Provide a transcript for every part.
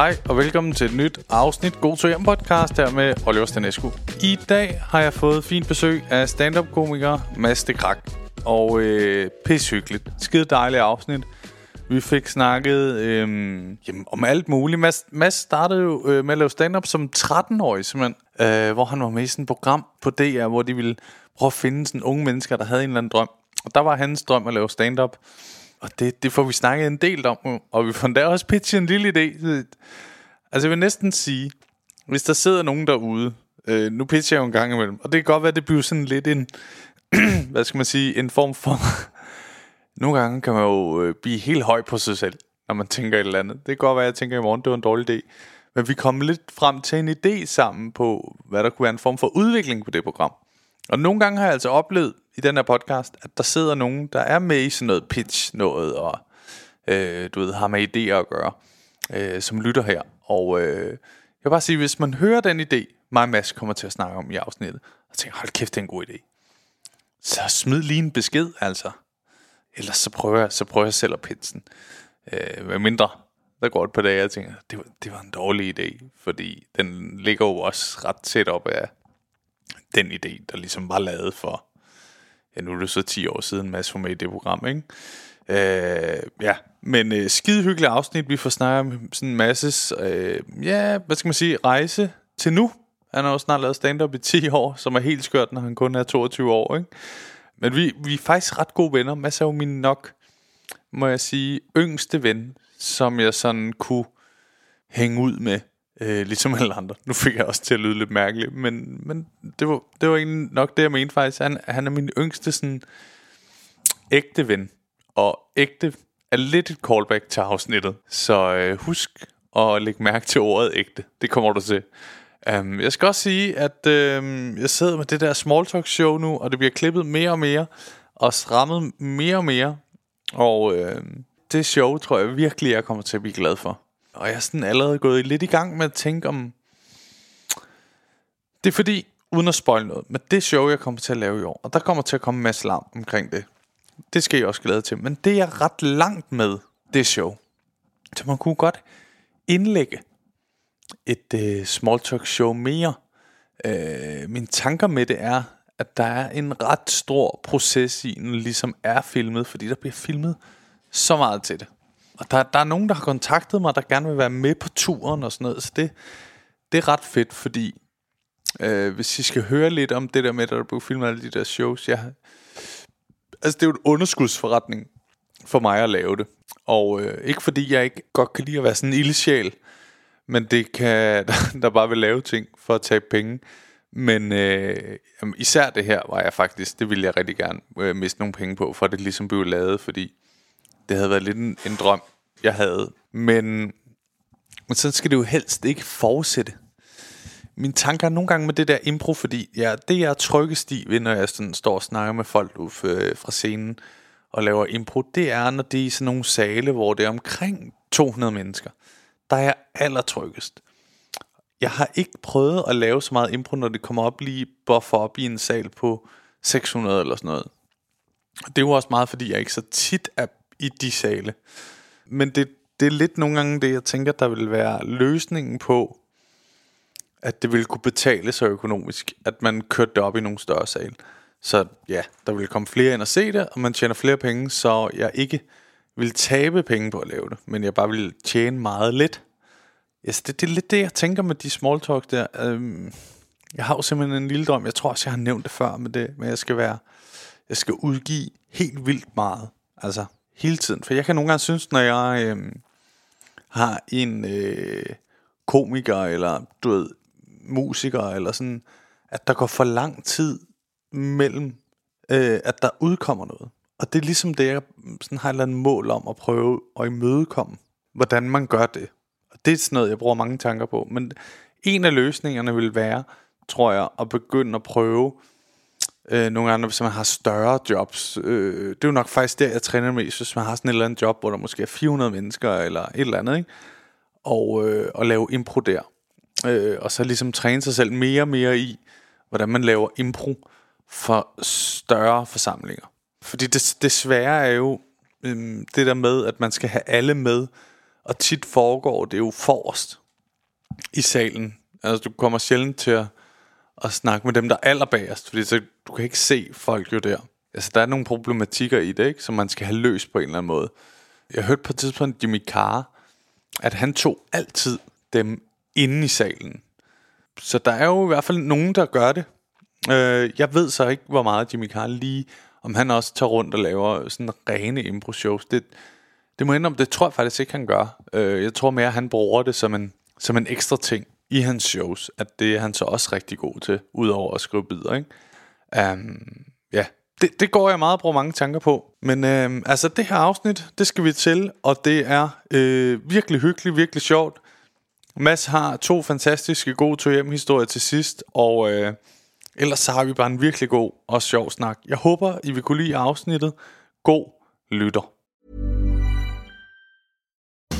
Hej og velkommen til et nyt afsnit God to hjem podcast her med Oliver Stanescu. I dag har jeg fået fint besøg af stand-up komiker Mads de Krak. Og øh, pishyggeligt. Skide dejligt afsnit. Vi fik snakket øh, jamen, om alt muligt. Mads, Mads startede jo øh, med at lave stand-up som 13-årig simpelthen. Øh, hvor han var med i sådan et program på DR, hvor de ville prøve at finde sådan unge mennesker, der havde en eller anden drøm. Og der var hans drøm at lave stand-up. Og det, det får vi snakket en del om, og vi får endda også pitchet en lille idé. Altså jeg vil næsten sige, hvis der sidder nogen derude, øh, nu pitcher jeg jo en gang imellem, og det kan godt være, det bliver sådan lidt en, hvad skal man sige, en form for... Nogle gange kan man jo øh, blive helt høj på sig selv, når man tænker et eller andet. Det kan godt være, at jeg tænker i morgen, det var en dårlig idé. Men vi kom lidt frem til en idé sammen på, hvad der kunne være en form for udvikling på det program. Og nogle gange har jeg altså oplevet i den her podcast, at der sidder nogen, der er med i sådan noget pitch noget, og øh, du ved, har med idéer at gøre, øh, som lytter her. Og øh, jeg vil bare sige, hvis man hører den idé, mig og Mads kommer til at snakke om i afsnittet, og tænker, hold kæft, det er en god idé. Så smid lige en besked, altså. Ellers så prøver jeg, så prøver jeg selv at pitche den. Øh, med mindre, der går et par dage, og jeg tænker, det var, det var en dårlig idé, fordi den ligger jo også ret tæt op af den idé, der ligesom var lavet for, ja nu er det så 10 år siden, Mads var med i det program, ikke? Øh, ja, men øh, skide hyggeligt afsnit, vi får snakket om sådan en masse, øh, ja, hvad skal man sige, rejse til nu. Han har jo snart lavet stand-up i 10 år, som er helt skørt, når han kun er 22 år, ikke? Men vi, vi er faktisk ret gode venner. Mads er jo min nok, må jeg sige, yngste ven, som jeg sådan kunne hænge ud med øh, ligesom alle andre. Nu fik jeg også til at lyde lidt mærkeligt, men, men det, var, det var egentlig nok det, jeg mente faktisk. Han, han er min yngste sådan ægte ven, og ægte er lidt et callback til afsnittet. Så øh, husk at lægge mærke til ordet ægte. Det kommer du til. Um, jeg skal også sige, at øh, jeg sidder med det der small talk show nu, og det bliver klippet mere og mere, og strammet mere og mere. Og øh, det show tror jeg virkelig, jeg kommer til at blive glad for. Og jeg er sådan allerede gået lidt i gang med at tænke om... Det er fordi, uden at spoil noget, men det show, jeg kommer til at lave i år, og der kommer til at komme en masse larm omkring det. Det skal jeg også glæde til. Men det er ret langt med, det show. Så man kunne godt indlægge et uh, small talk show mere. Uh, mine tanker med det er, at der er en ret stor proces i, den, ligesom er filmet, fordi der bliver filmet så meget til det. Og der, der er nogen, der har kontaktet mig, der gerne vil være med på turen og sådan noget. Så det, det er ret fedt, fordi øh, hvis I skal høre lidt om det der med, at der blev filmet alle de der shows, jeg, altså det er jo en underskudsforretning for mig at lave det. Og øh, ikke fordi jeg ikke godt kan lide at være sådan en ildsjæl, men det kan, der, der bare vil lave ting for at tage penge. Men øh, især det her var jeg faktisk, det ville jeg rigtig gerne øh, miste nogle penge på, for det ligesom blev lavet, fordi det havde været lidt en, en drøm, jeg havde. Men, men så skal det jo helst ikke fortsætte. Mine tanker er nogle gange med det der impro, fordi ja, det jeg er tryggest i, når jeg sådan står og snakker med folk uf, øh, fra scenen og laver impro, det er, når det er i sådan nogle sale, hvor det er omkring 200 mennesker. Der er jeg allertryggest. Jeg har ikke prøvet at lave så meget impro, når det kommer op lige buffer op i en sal på 600 eller sådan noget. Det er jo også meget, fordi jeg ikke så tit er i de sale. Men det, det er lidt nogle gange det, jeg tænker, der vil være løsningen på, at det vil kunne betale sig økonomisk, at man kørte det op i nogle større sal. Så ja, der vil komme flere ind og se det, og man tjener flere penge, så jeg ikke vil tabe penge på at lave det, men jeg bare vil tjene meget lidt. Yes, det, det er lidt det, jeg tænker med de small talk der. Øhm, jeg har jo simpelthen en lille drøm, jeg tror også, jeg har nævnt det før med det, men jeg skal være, jeg skal udgive helt vildt meget. Altså, hele tiden. For jeg kan nogle gange synes, når jeg øh, har en øh, komiker, eller du ved, musiker, eller sådan, at der går for lang tid mellem, øh, at der udkommer noget. Og det er ligesom det, jeg sådan har et eller andet mål om at prøve at imødekomme, hvordan man gør det. Og det er sådan noget, jeg bruger mange tanker på. Men en af løsningerne vil være, tror jeg, at begynde at prøve Øh, nogle andre, hvis man har større jobs. Øh, det er jo nok faktisk der, jeg træner mest, hvis man har sådan et eller andet job, hvor der måske er 400 mennesker, eller et eller andet, ikke? Og, øh, og lave impro der. Øh, og så ligesom træne sig selv mere og mere i, hvordan man laver impro for større forsamlinger. Fordi det, det svære er jo øh, det der med, at man skal have alle med, Og tit foregår det jo forrest i salen. Altså, du kommer sjældent til at, at snakke med dem, der er allerbagerst, fordi så, du kan ikke se folk jo der. Altså, der er nogle problematikker i det, ikke, som man skal have løst på en eller anden måde. Jeg hørte på et tidspunkt Jimmy Carr, at han tog altid dem inde i salen. Så der er jo i hvert fald nogen, der gør det. Øh, jeg ved så ikke, hvor meget Jimmy Carr lige, om han også tager rundt og laver sådan rene impro-shows. Det, det må om, det tror jeg faktisk ikke, han gør. Øh, jeg tror mere, at han bruger det som en, som en ekstra ting i hans shows, at det er han så også rigtig god til, udover at skrive bidder, ikke? Um, ja, det, det går jeg meget og bruger mange tanker på. Men øh, altså det her afsnit, det skal vi til, og det er øh, virkelig hyggeligt, virkelig sjovt. Mads har to fantastiske gode to hjem historier til sidst, og øh, ellers så har vi bare en virkelig god og sjov snak. Jeg håber, I vil kunne lide afsnittet. God lytter.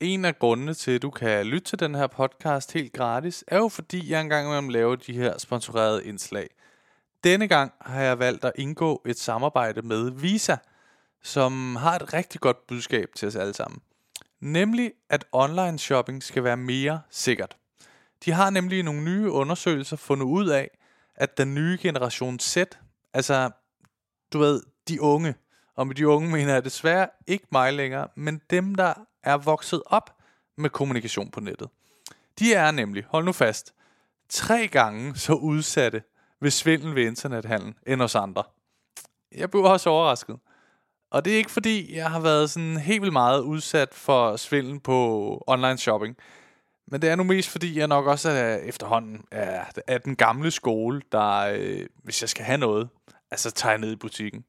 En af grundene til, at du kan lytte til den her podcast helt gratis, er jo fordi, jeg engang imellem laver de her sponsorerede indslag. Denne gang har jeg valgt at indgå et samarbejde med Visa, som har et rigtig godt budskab til os alle sammen. Nemlig, at online shopping skal være mere sikkert. De har nemlig nogle nye undersøgelser fundet ud af, at den nye generation Z, altså du ved, de unge, og med de unge mener jeg desværre ikke mig længere, men dem, der er vokset op med kommunikation på nettet. De er nemlig, hold nu fast, tre gange så udsatte ved svindel ved internethandel end os andre. Jeg blev også overrasket. Og det er ikke fordi, jeg har været sådan helt vildt meget udsat for svindel på online shopping. Men det er nu mest fordi, jeg nok også er efterhånden er, er den gamle skole, der, øh, hvis jeg skal have noget, altså tager jeg ned i butikken.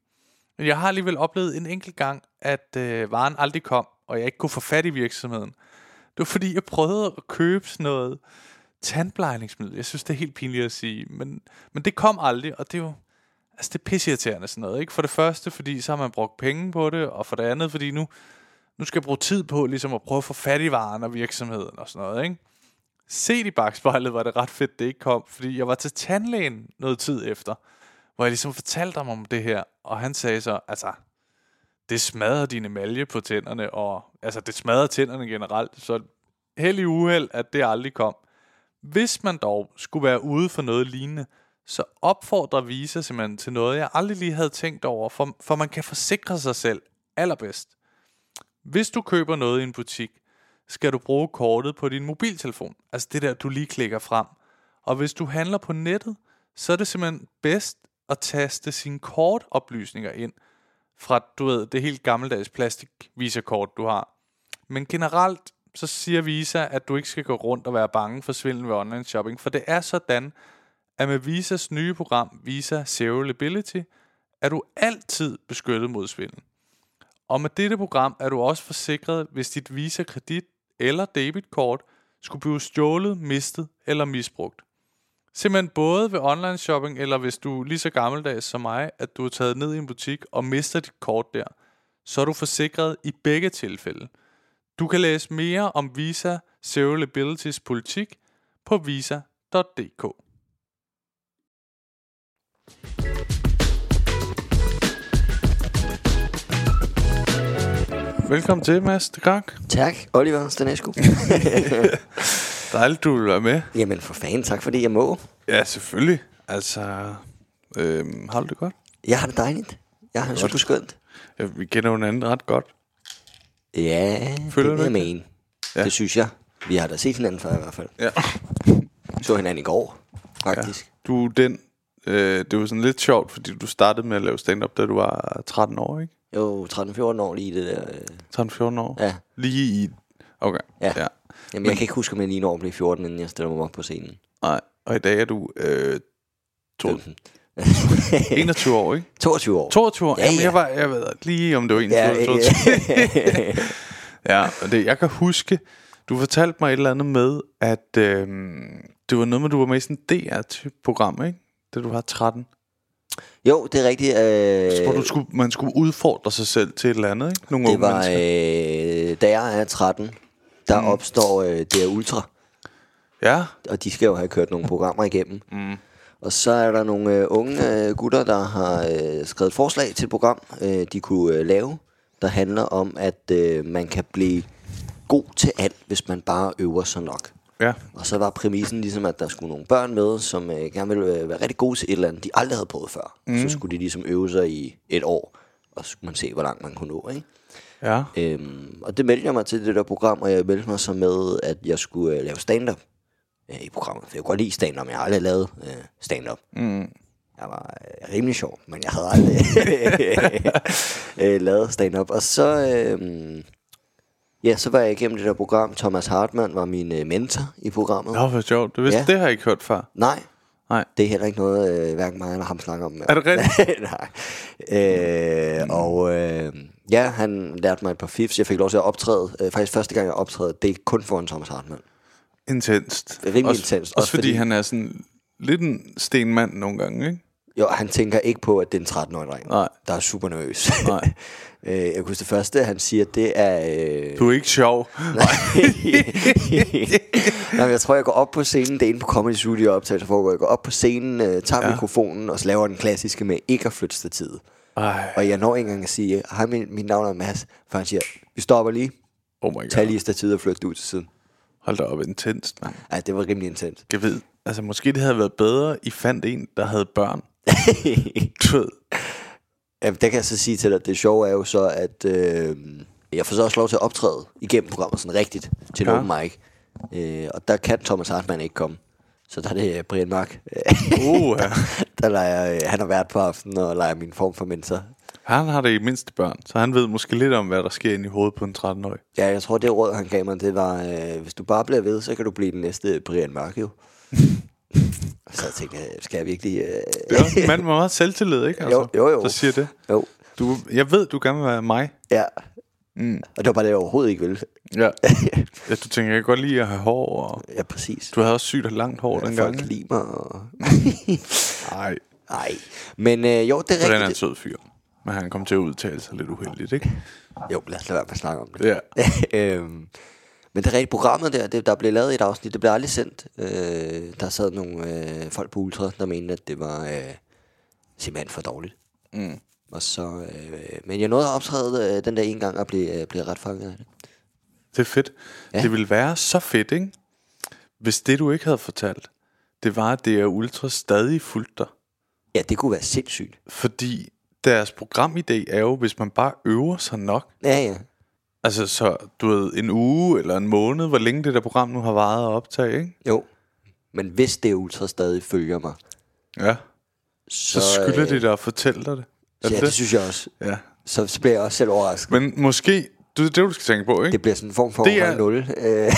Men jeg har alligevel oplevet en enkelt gang, at øh, varen aldrig kom, og jeg ikke kunne få fat i virksomheden. Det var fordi, jeg prøvede at købe sådan noget tandplejningsmiddel. Jeg synes, det er helt pinligt at sige, men, men det kom aldrig, og det er jo altså, det er pisseirriterende sådan noget. Ikke? For det første, fordi så har man brugt penge på det, og for det andet, fordi nu, nu skal jeg bruge tid på ligesom at prøve at få fat i varen og virksomheden og sådan noget. Ikke? Set i bagspejlet var det ret fedt, det ikke kom, fordi jeg var til tandlægen noget tid efter, hvor jeg ligesom fortalte ham om det her, og han sagde så, altså, det smadrer dine emalje på tænderne, og altså, det smadrer tænderne generelt, så heldig uheld, at det aldrig kom. Hvis man dog skulle være ude for noget lignende, så opfordrer Visa simpelthen til noget, jeg aldrig lige havde tænkt over, for, for man kan forsikre sig selv allerbedst. Hvis du køber noget i en butik, skal du bruge kortet på din mobiltelefon. Altså det der, du lige klikker frem. Og hvis du handler på nettet, så er det simpelthen bedst at taste sine kortoplysninger ind fra, du ved, det helt gammeldags plastik visakort, du har. Men generelt, så siger Visa, at du ikke skal gå rundt og være bange for svindel ved online shopping, for det er sådan, at med Visas nye program, Visa Zero er du altid beskyttet mod svindel. Og med dette program er du også forsikret, hvis dit Visa kredit eller debitkort skulle blive stjålet, mistet eller misbrugt. Simpelthen både ved online shopping, eller hvis du er lige så gammeldags som mig, at du er taget ned i en butik og mister dit kort der, så er du forsikret i begge tilfælde. Du kan læse mere om Visa Zero Liabilities politik på visa.dk. Velkommen til, Mads Krak. Tak, Oliver Stanescu. Dejligt, du vil være med. Jamen for fanden, tak fordi jeg må. Ja, selvfølgelig. Altså, øhm, har du det godt? Jeg har det dejligt. Jeg har det super skønt. Ja, vi kender jo hinanden ret godt. Ja, Føler det vil jeg mene. Ja. Det synes jeg. Vi har da set hinanden før i hvert fald. Ja. Så hinanden i går, faktisk. Ja. Du den, øh, det var sådan lidt sjovt, fordi du startede med at lave stand-up, da du var 13 år, ikke? Jo, 13-14 år lige det der. Øh. 13-14 år? Ja. Lige i... Okay, Ja. ja. Jamen, jeg kan ikke huske, om jeg lige når at blive 14, inden jeg stiller mig op på scenen. Nej, og i dag er du øh, to, 15. 21 år, ikke? 22 år. 22 år? Ja, Jamen, ja. jeg, var, jeg ved lige, om det var 21 Ja, eller 22. Ja, og det, jeg kan huske, du fortalte mig et eller andet med, at øhm, det var noget med, du var med i sådan et DR-type program, ikke? Da du var 13. jo, det er rigtigt. Øh, Hvor du skulle, man skulle udfordre sig selv til et eller andet, ikke? Nogle det var, øh, da jeg er 13, der mm. opstår øh, DR Ultra. Ja, og de skal jo have kørt nogle programmer igennem. Mm. Og så er der nogle øh, unge øh, gutter, der har øh, skrevet et forslag til et program, øh, de kunne øh, lave, der handler om, at øh, man kan blive god til alt, hvis man bare øver sig nok. ja. Og så var præmissen ligesom, at der skulle nogle børn med, som øh, gerne ville øh, være rigtig gode til et eller andet, de aldrig havde prøvet før. Mm. Så skulle de ligesom øve sig i et år, og så skulle man se, hvor langt man kunne nå. Ikke? Ja, Øhm, og det meldte jeg mig til det der program, og jeg meldte mig så med, at jeg skulle øh, lave stand-up øh, i programmet. For jeg kunne godt lide stand-up, men jeg har aldrig lavet øh, stand-up. Mm. Jeg var øh, rimelig sjov, men jeg havde aldrig øh, lavet stand-up. Og så, øh, ja, så var jeg igennem det der program. Thomas Hartmann var min øh, mentor i programmet. det var sjovt. Det, vidste, Ja. det har jeg ikke hørt før. Nej, Nej. det er heller ikke noget, øh, hverken mig eller ham snakker om. Er det rigtigt? Nej. Øh, og øh, ja, han lærte mig et par fifs. Jeg fik lov til at optræde. Øh, faktisk første gang, jeg optræder, det er kun foran Thomas Hartmann. Intenst. Rimelig også, intenst. Også Også fordi, fordi- han er sådan lidt en stenmand nogle gange, ikke? Jo, han tænker ikke på, at det er en 13-årig dreng, Nej. der er super nervøs. Nej. øh, jeg kunne huske det første, han siger, det er... Øh, Du er ikke sjov. Nej, men jeg tror, jeg går op på scenen, det er inde på Comedy Studio optagelser foregår. Jeg går op på scenen, øh, tager ja. mikrofonen, og så laver den klassiske med ikke at flytte stativet. Ej, Og jeg når ikke engang at sige, hej, min, mit navn er Mads. For han siger, vi stopper lige, oh my tag god. lige stativet og flyt det ud til siden. Hold da op, intenst, mand. Ej, det var rimelig intens. Jeg ved, altså måske det havde været bedre, I fandt en, der havde børn. Du ved, Ja, der kan jeg så sige til dig, at det sjove er jo så, at øh, jeg får så også lov til at optræde igennem programmet sådan rigtigt til Ja. ja. open mic. Øh, og der kan Thomas Hartmann ikke komme. Så der er det øh, Brian Mark. uh, ja. der leger, øh, han har været på aftenen og leger min form for mentor. Han har det i mindste børn, så han ved måske lidt om, hvad der sker inde i hovedet på en 13-årig. Ja, jeg tror, det råd, han gav mig, det var, øh, hvis du bare bliver ved, så kan du blive den næste Brian Mørk, jo. så jeg tænkte, skal jeg virkelig... Øh... Det er også en mand med meget selvtillid, ikke? Altså, Jo, jo, jo. Der siger det. Jo, Du, jeg ved, du gerne vil være mig. ja. Mm. Og det var bare det, jeg overhovedet ikke ville. Ja. ja du tænker, jeg kan godt lide at have hår, og Ja, præcis. du havde også sygt og langt hår Ja, dengang. folk mig. Og... Nej, Nej, men øh, jo, det er for den er en rigtigt. sød fyr. Men han kom til at udtale sig lidt uheldigt, ikke? Jo, lad os lade være med at snakke om det. Ja. øhm, men det er rigtigt, programmet der, det, der blev lavet i et afsnit, det blev aldrig sendt. Øh, der sad nogle øh, folk på Ultra, der mente, at det var øh, simpelthen for dårligt. Mm. Og så, øh, men jeg nåede at optræde øh, den der en gang og blev, øh, blev ret fanget af det. Det er fedt. Ja. Ja. Det ville være så fedt, ikke? Hvis det, du ikke havde fortalt, det var, at det er Ultra stadig fuldt dig. Ja, det kunne være sindssygt. Fordi deres programidé er jo, hvis man bare øver sig nok. Ja, ja. Altså, så du ved, en uge eller en måned, hvor længe det der program nu har varet at optage, ikke? Jo. Men hvis det Ultra stadig følger mig, Ja. så, Så skylder øh, de dig at fortælle dig det. Ja, det det synes jeg også. Ja. Så, så bliver jeg også selv overrasket. Men måske, du, det er det, du skal tænke på, ikke? Det bliver sådan en form for Det er- det er... 0. Øh,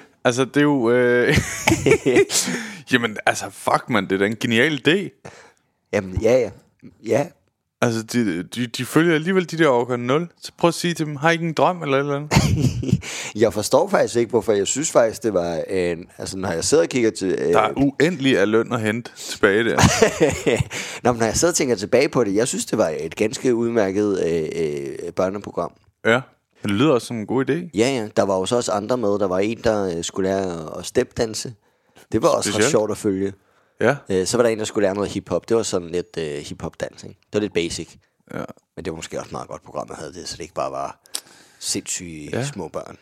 Altså, det er jo... Øh... Jamen, altså, fuck, man, det er da en genial idé. Jamen, ja, ja. Ja, Altså, de, de, de følger alligevel de der overgør 0. Så prøv at sige til dem, har I ikke en drøm eller et eller andet? jeg forstår faktisk ikke, hvorfor jeg synes faktisk, det var en... Altså, når jeg sidder og kigger til... Øh, Der er uendelig af løn at hente tilbage der. Nå, men når jeg sidder og tænker tilbage på det, jeg synes, det var et ganske udmærket øh, øh, børneprogram. Ja, det lyder også som en god idé. Ja, ja. Der var jo så også andre med. Der var en, der øh, skulle lære at- stepdanse. Det var også ret sjovt at følge. Ja, Øh, så var der en, der skulle lære noget hiphop. Det var sådan lidt øh, hiphop-dans, ikke? Det var lidt basic. ja. Men det var måske også meget godt program, jeg havde det, så det ikke bare var sindssyge Ja. små børn.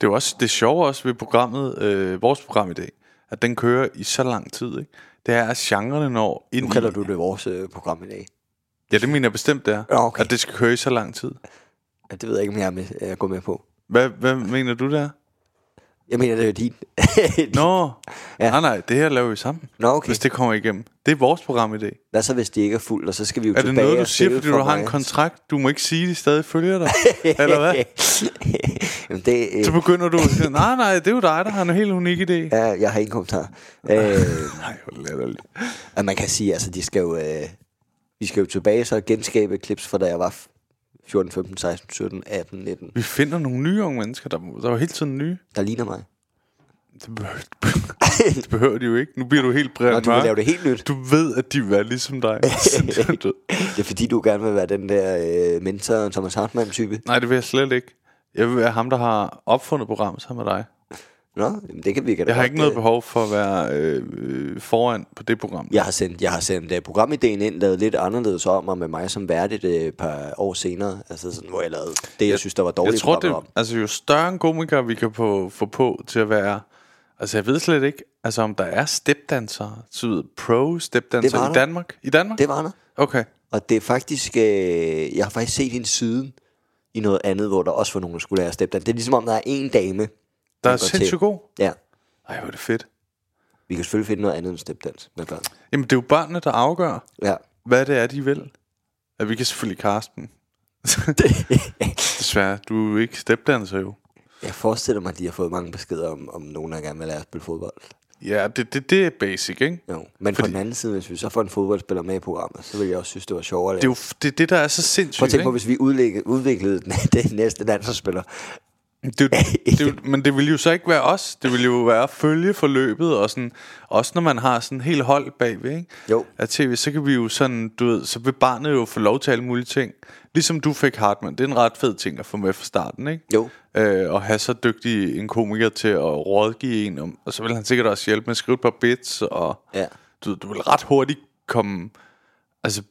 Det er også det sjove også ved programmet, øh, vores program i dag, at den kører i så lang tid, ikke? Det er, at genrerne når ind Nu kalder i... du det vores øh, program i dag. Ja, det mener jeg bestemt, det er. Ja, okay. At det skal køre i så lang tid. Ja, det ved jeg ikke, om jeg er, med, jeg går med på. Hvad, hvad mener du der? Jeg mener, det er din. Nå, Ja. nej, nej, det her laver vi sammen. Nå, okay. Hvis det kommer igennem. Det er vores program i dag. Hvad så, hvis de ikke er fuldt, og så skal vi jo Er det tilbage noget, du og siger, fordi for du har en kontrakt? Du må ikke sige, at de stadig følger dig. Eller hvad? Jamen, det, øh, Så begynder du at sige, nej, nej, det er jo dig, der har en helt unik idé. ja, jeg har ingen kommentar. Øh, Nej, hvor latterligt. at man kan sige, altså, de skal jo, øh, vi skal jo tilbage så genskabe clips fra da jeg var 14, 15, 16, 17, 18, 19. Vi finder nogle nye unge mennesker, der, der var hele tiden nye. Der ligner mig. Det behøver, det behøver de jo ikke. Nu bliver du helt Nå, bredt du vil lave det helt nyt. Du ved, at de vil være ligesom dig. Det er fordi, du gerne vil være den der øh, mentor, Thomas Hartmann-type. Nej, det vil jeg slet ikke. Jeg vil være ham, der har opfundet programmet sammen med dig. Nå, jamen, det kan vi da Jeg har ikke noget øh, behov for at være øh, øh, foran på det program. Jeg har sendt, jeg har sendt uh, programideen ind, lavet lidt anderledes om, og med mig som værdigt et uh, par år senere. Altså sådan, hvor jeg lavede det, jeg, jeg synes, der var dårligt Jeg tror, det, om. altså, jo større en komiker vi kan få, få på til at være... Altså, jeg ved slet ikke, altså, om der er stepdansere, så pro stepdansere i. Danmark. I Danmark? Det var der. Okay. Og det er faktisk, øh, jeg har faktisk set hende siden i noget andet, hvor der også var nogen, der skulle lære stepdans. Det er ligesom om, der er en dame. Der er sindssygt til. god. Ja, Ej, hvor er det fedt. vi kan selvfølgelig finde noget andet end stepdans med børn. Jamen, det er jo børnene, der afgør, Ja. hvad det er, de vil. Ja, vi kan selvfølgelig caste dem. Desværre, du er jo ikke stepdanser jo. Jeg forestiller mig, at de har fået mange beskeder om, om nogen, der gerne vil lære at spille fodbold. Ja, det, det, det er basic, ikke? Jo. Men Fordi... på den anden side, hvis vi så får en fodboldspiller med i programmet, så vil jeg også synes, det var sjovere at Det er jo det, det der er så sindssygt, Prøv at tænke på, hvis vi udlægge, udviklede den, den næste landsholdsspiller. Det, det, men det vil jo så ikke være os. Det vil jo være følge forløbet, og sådan, også når man har sådan helt hold bagved, ikke? Jo. Af tv, så kan vi jo sådan, du ved, så vil barnet jo få lov til alle mulige ting. Ligesom du fik Hartmann. Det er en ret fed ting at få med fra starten, ikke? Jo. Øh, og have så dygtig en komiker til at rådgive en om, og så vil han sikkert også hjælpe med at skrive et par bits, og Ja. du, du vil ret hurtigt komme, altså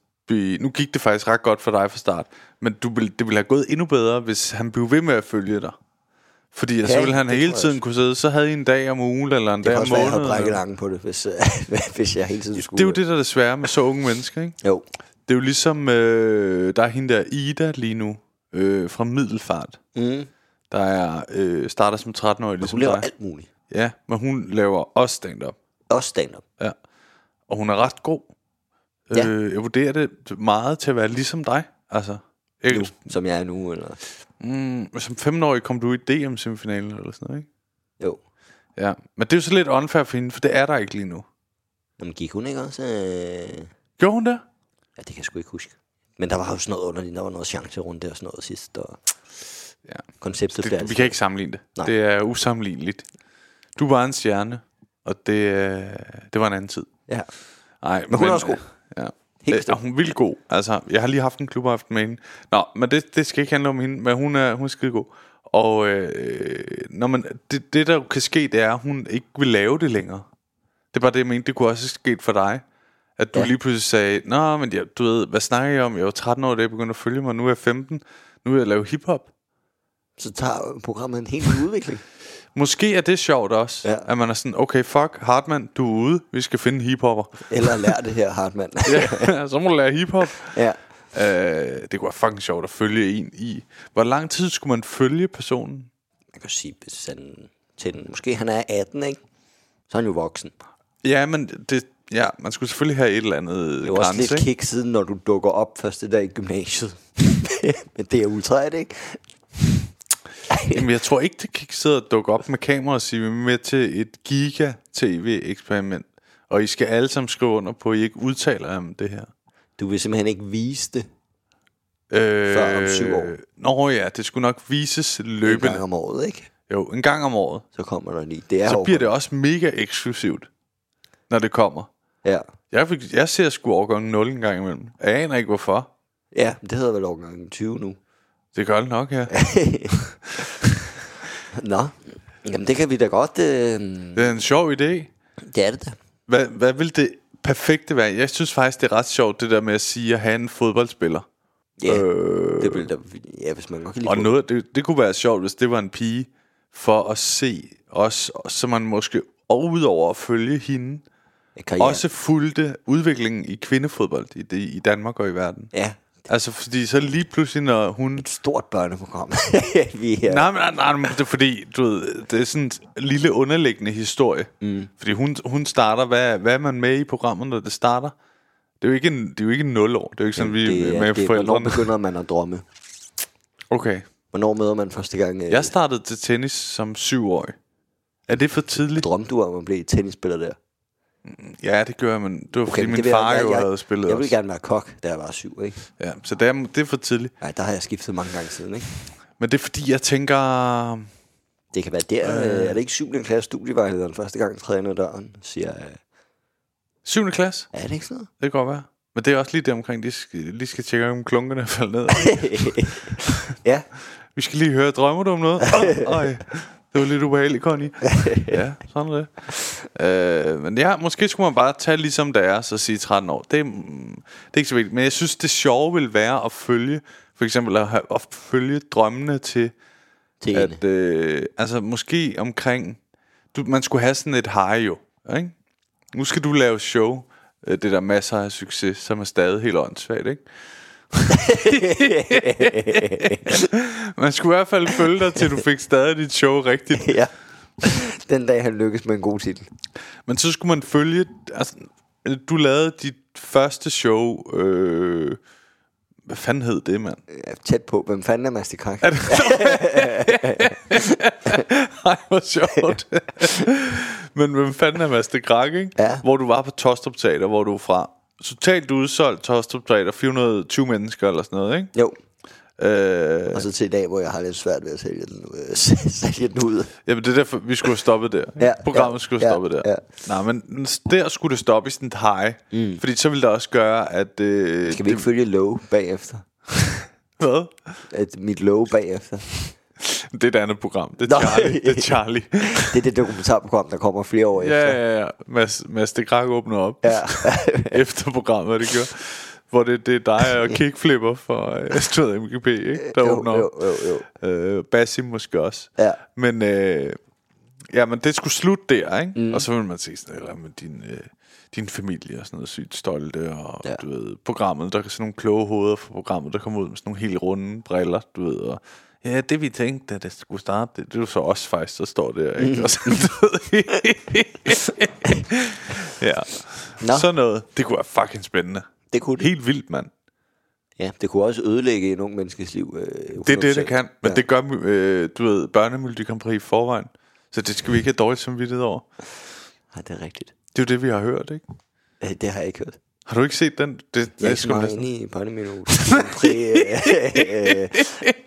nu gik det faktisk ret godt for dig fra start, men du vil, det ville have gået endnu bedre, hvis han blev ved med at følge dig. Fordi ja, så Ja, ville han det hele jeg tiden også. kunne sidde, så havde I en dag om ugen, eller en Det dag om også være, at jeg har måneden. brækket eller- langen på det, hvis, hvis jeg hele tiden skulle... Det er jo det, der er det svære med så unge mennesker, ikke? Jo. Det er jo ligesom, øh, der er hende der Ida lige nu, øh, fra Middelfart, Mm. der er, øh, starter som 13-årig, ligesom Hun laver dig. alt muligt. Ja, men hun laver også stand-up. Også stand-up. Ja. Og hun er ret god. Ja. Øh, jeg vurderer det meget til at være ligesom dig. Altså, jeg, Nu, som jeg er nu, eller... mm, som 15-årig kom du i DM-semifinalen eller sådan noget, ikke? Jo. Ja, men det er jo så lidt unfair for hende, for det er der ikke lige nu. Jamen, gik hun ikke også... Øh... Gjorde hun det? Ja, det kan jeg sgu ikke huske. Men der var jo sådan noget underligt. Der var noget chance rundt der og sådan noget sidst. Og Ja. konceptet det, blev vi kan ikke sammenligne det. Nej. Det er usammenligneligt. Du var en stjerne, og det, øh, det var en anden tid. Ja. Nej, Men hun er også god. Ja. Helt Øh, bestemt. hun er vildt god. Altså, jeg har lige haft en klubaften med hende. Nå, men det, det skal ikke handle om hende, men hun er, hun er skide god. Og øh, når man, det, det, der kan ske, det er, at hun ikke vil lave det længere. Det er bare det, jeg mente, det kunne også sket for dig. At du Ja. lige pludselig sagde, Nå, men jeg, du ved, hvad snakker jeg om? Jeg var 13 år, da jeg begyndte at følge mig. Nu er jeg 15. Nu vil jeg lave hiphop. Så tager programmet en helt udvikling. Måske er det sjovt også, Ja. at man er sådan, okay, fuck, Hartmann, du er ude. Vi skal finde hiphopper. Eller lær det her, Hartmann. ja, så må du lære hiphop. ja. Øh, det kunne være fucking sjovt at følge en i. Hvor lang tid skulle man følge personen? Man kan sige, hvis han, til den, måske han er 18, ikke? Så er han jo voksen. Ja, men det, ja, man skulle selvfølgelig have et eller andet Det er jo også grænse, lidt kick siden, når du dukker op første dag i gymnasiet. Men det er ultra, ikke? Jamen, jeg tror ikke, det kan sidde og dukke op med kamera og sige, vi er med til et giga-tv-eksperiment. Og I skal alle sammen skrive under på, at I ikke udtaler jer om det her. Du vil simpelthen ikke vise det Øh, Før om syv år. Nå ja, det skulle nok vises en løbende. gang om året, ikke? Jo, en gang om året. Så kommer der lige. Det er Så bliver det også mega eksklusivt, når det kommer. Ja. Jeg, fik, jeg ser sgu overgang 0 en gang imellem. Jeg aner ikke hvorfor. ja, det hedder vel overgang 20 nu. Det gør det nok, ja. Nå, jamen det kan vi da godt... Øh, Det er en sjov idé. det er det da. Hvad, hvad vil det perfekte være? Jeg synes faktisk, det er ret sjovt, det der med at sige at have en fodboldspiller. Ja, Øh, det vil da... Ja, hvis man godt kan lide og noget, det, det kunne være sjovt, hvis det var en pige, for at se os, så man måske og udover at følge hende, karriere. også fulgte udviklingen i kvindefodbold i, det, i Danmark og i verden. Ja, Altså, fordi så lige pludselig, når hun... Stort børneprogram. vi er, Nej, men, nej, nej, det er fordi, du ved, det er sådan en lille underliggende historie. Mm. Fordi hun, hun starter, hvad, hvad er man med i programmet, når det starter? Det er jo ikke, en, det er jo ikke en nul år. Det er jo ikke sådan, vi det, er med det, er, hvornår forældrene. begynder man at drømme? Okay. Hvornår møder man første gang? Øh, Jeg startede til tennis som syvårig. Er det for tidligt? drømte du om at blive tennisspiller der? Ja, det gør jeg, men det var okay, fordi min det far jeg, jo jeg, havde spillet Jeg ville også. gerne være kok, da jeg var syv, ikke? Ja, så det er, det er for tidligt. Nej, der har jeg skiftet mange gange siden, ikke? Men det er fordi, jeg tænker... Det kan være der, øh. er det ikke 7. klasse studievejlederen første gang træder ind ad døren, siger, øh, 7. klasse, er det ikke sådan noget? det kan godt være. Men det er også lige det omkring, de skal, lige skal tjekke, om klunkerne er faldet ned. ja, Vi skal lige høre, drømmer du om noget? Oh, øj, det var lidt ubehageligt, Connie. Ja, sådan det. Øh, men ja, måske skulle man bare tage ligesom det er, så sige 13 år. Det, det er ikke så vigtigt. Men jeg synes, det sjove vil være at følge, for eksempel at, have, at følge drømmene til, til at, øh, altså måske omkring, du, man skulle have sådan et high jo, ikke? Nu skal du lave show, øh, det der masser af succes, som er stadig helt åndssvagt, ikke? Man skulle i hvert fald følge dig, til du fik stadig dit show rigtigt. ja. Den dag, han lykkes med en god titel. Men så skulle man følge... Altså, du lavede dit første show... Øh, hvad fanden hed det, mand? Ja, tæt på. Hvem fanden er Master Krak? Ej, hvor sjovt. Men hvem fanden er Master Krak, ikke? Ja. Hvor du var på Tostrup Teater, hvor du er fra. Totalt udsolgt Tostrup Teater, 420 mennesker eller sådan noget, ikke? Jo. Øh, Og så til i dag, hvor jeg har lidt svært ved at sælge den, øh, sælge den ud. Jamen det er derfor, vi skulle have stoppet der. Ja, Programmet ja, skulle have ja, stoppet der. ja. Nej, men der skulle det stoppe i sådan et high. Mm. Fordi så ville det også gøre, at... Øh, Skal vi ikke følge low bagefter? Hvad? At mit low bagefter. Det er et andet program. Det Nå. er Charlie. Det er Charlie. Det er det dokumentarprogram, der kommer flere år ja, efter. ja, ja. Mads, Mads det Krak åbner op. Ja. efter programmet, det gør. Hvor det, det er dig og Kickflipper for øh, du ved, MGP, ikke? Der jo, åbner op. jo, jo, jo. Øh, Basim måske også. Ja. Men, øh, ja, men det skulle slutte der, ikke? Mm. Og så vil man se sådan, eller med din, øh, din familie og sådan noget sygt stolte, og Ja. ja. du ved, programmet, der er sådan nogle kloge hoveder for programmet, der kommer ud med sådan nogle helt runde briller, du ved, og Ja, det vi tænkte, da det skulle starte, det, det er jo så også faktisk, der står der, ikke? Mm. Og så, ja, Nå. sådan noget. Det kunne være fucking spændende. Det kunne det. Helt vildt, mand. Ja, det kunne også ødelægge en ung menneskes liv. Øh, Det er det, 100%. det kan. Men ja. det gør, øh, du ved, Prix i forvejen. Så det skal vi ikke have dårligt samvittighed over. Ja, det er rigtigt. Det er jo det, vi har hørt, ikke? Øh, Det har jeg ikke hørt. Har du ikke set den? Det, Jeg det ikke er sgu meget inde i Børnemenu. øh,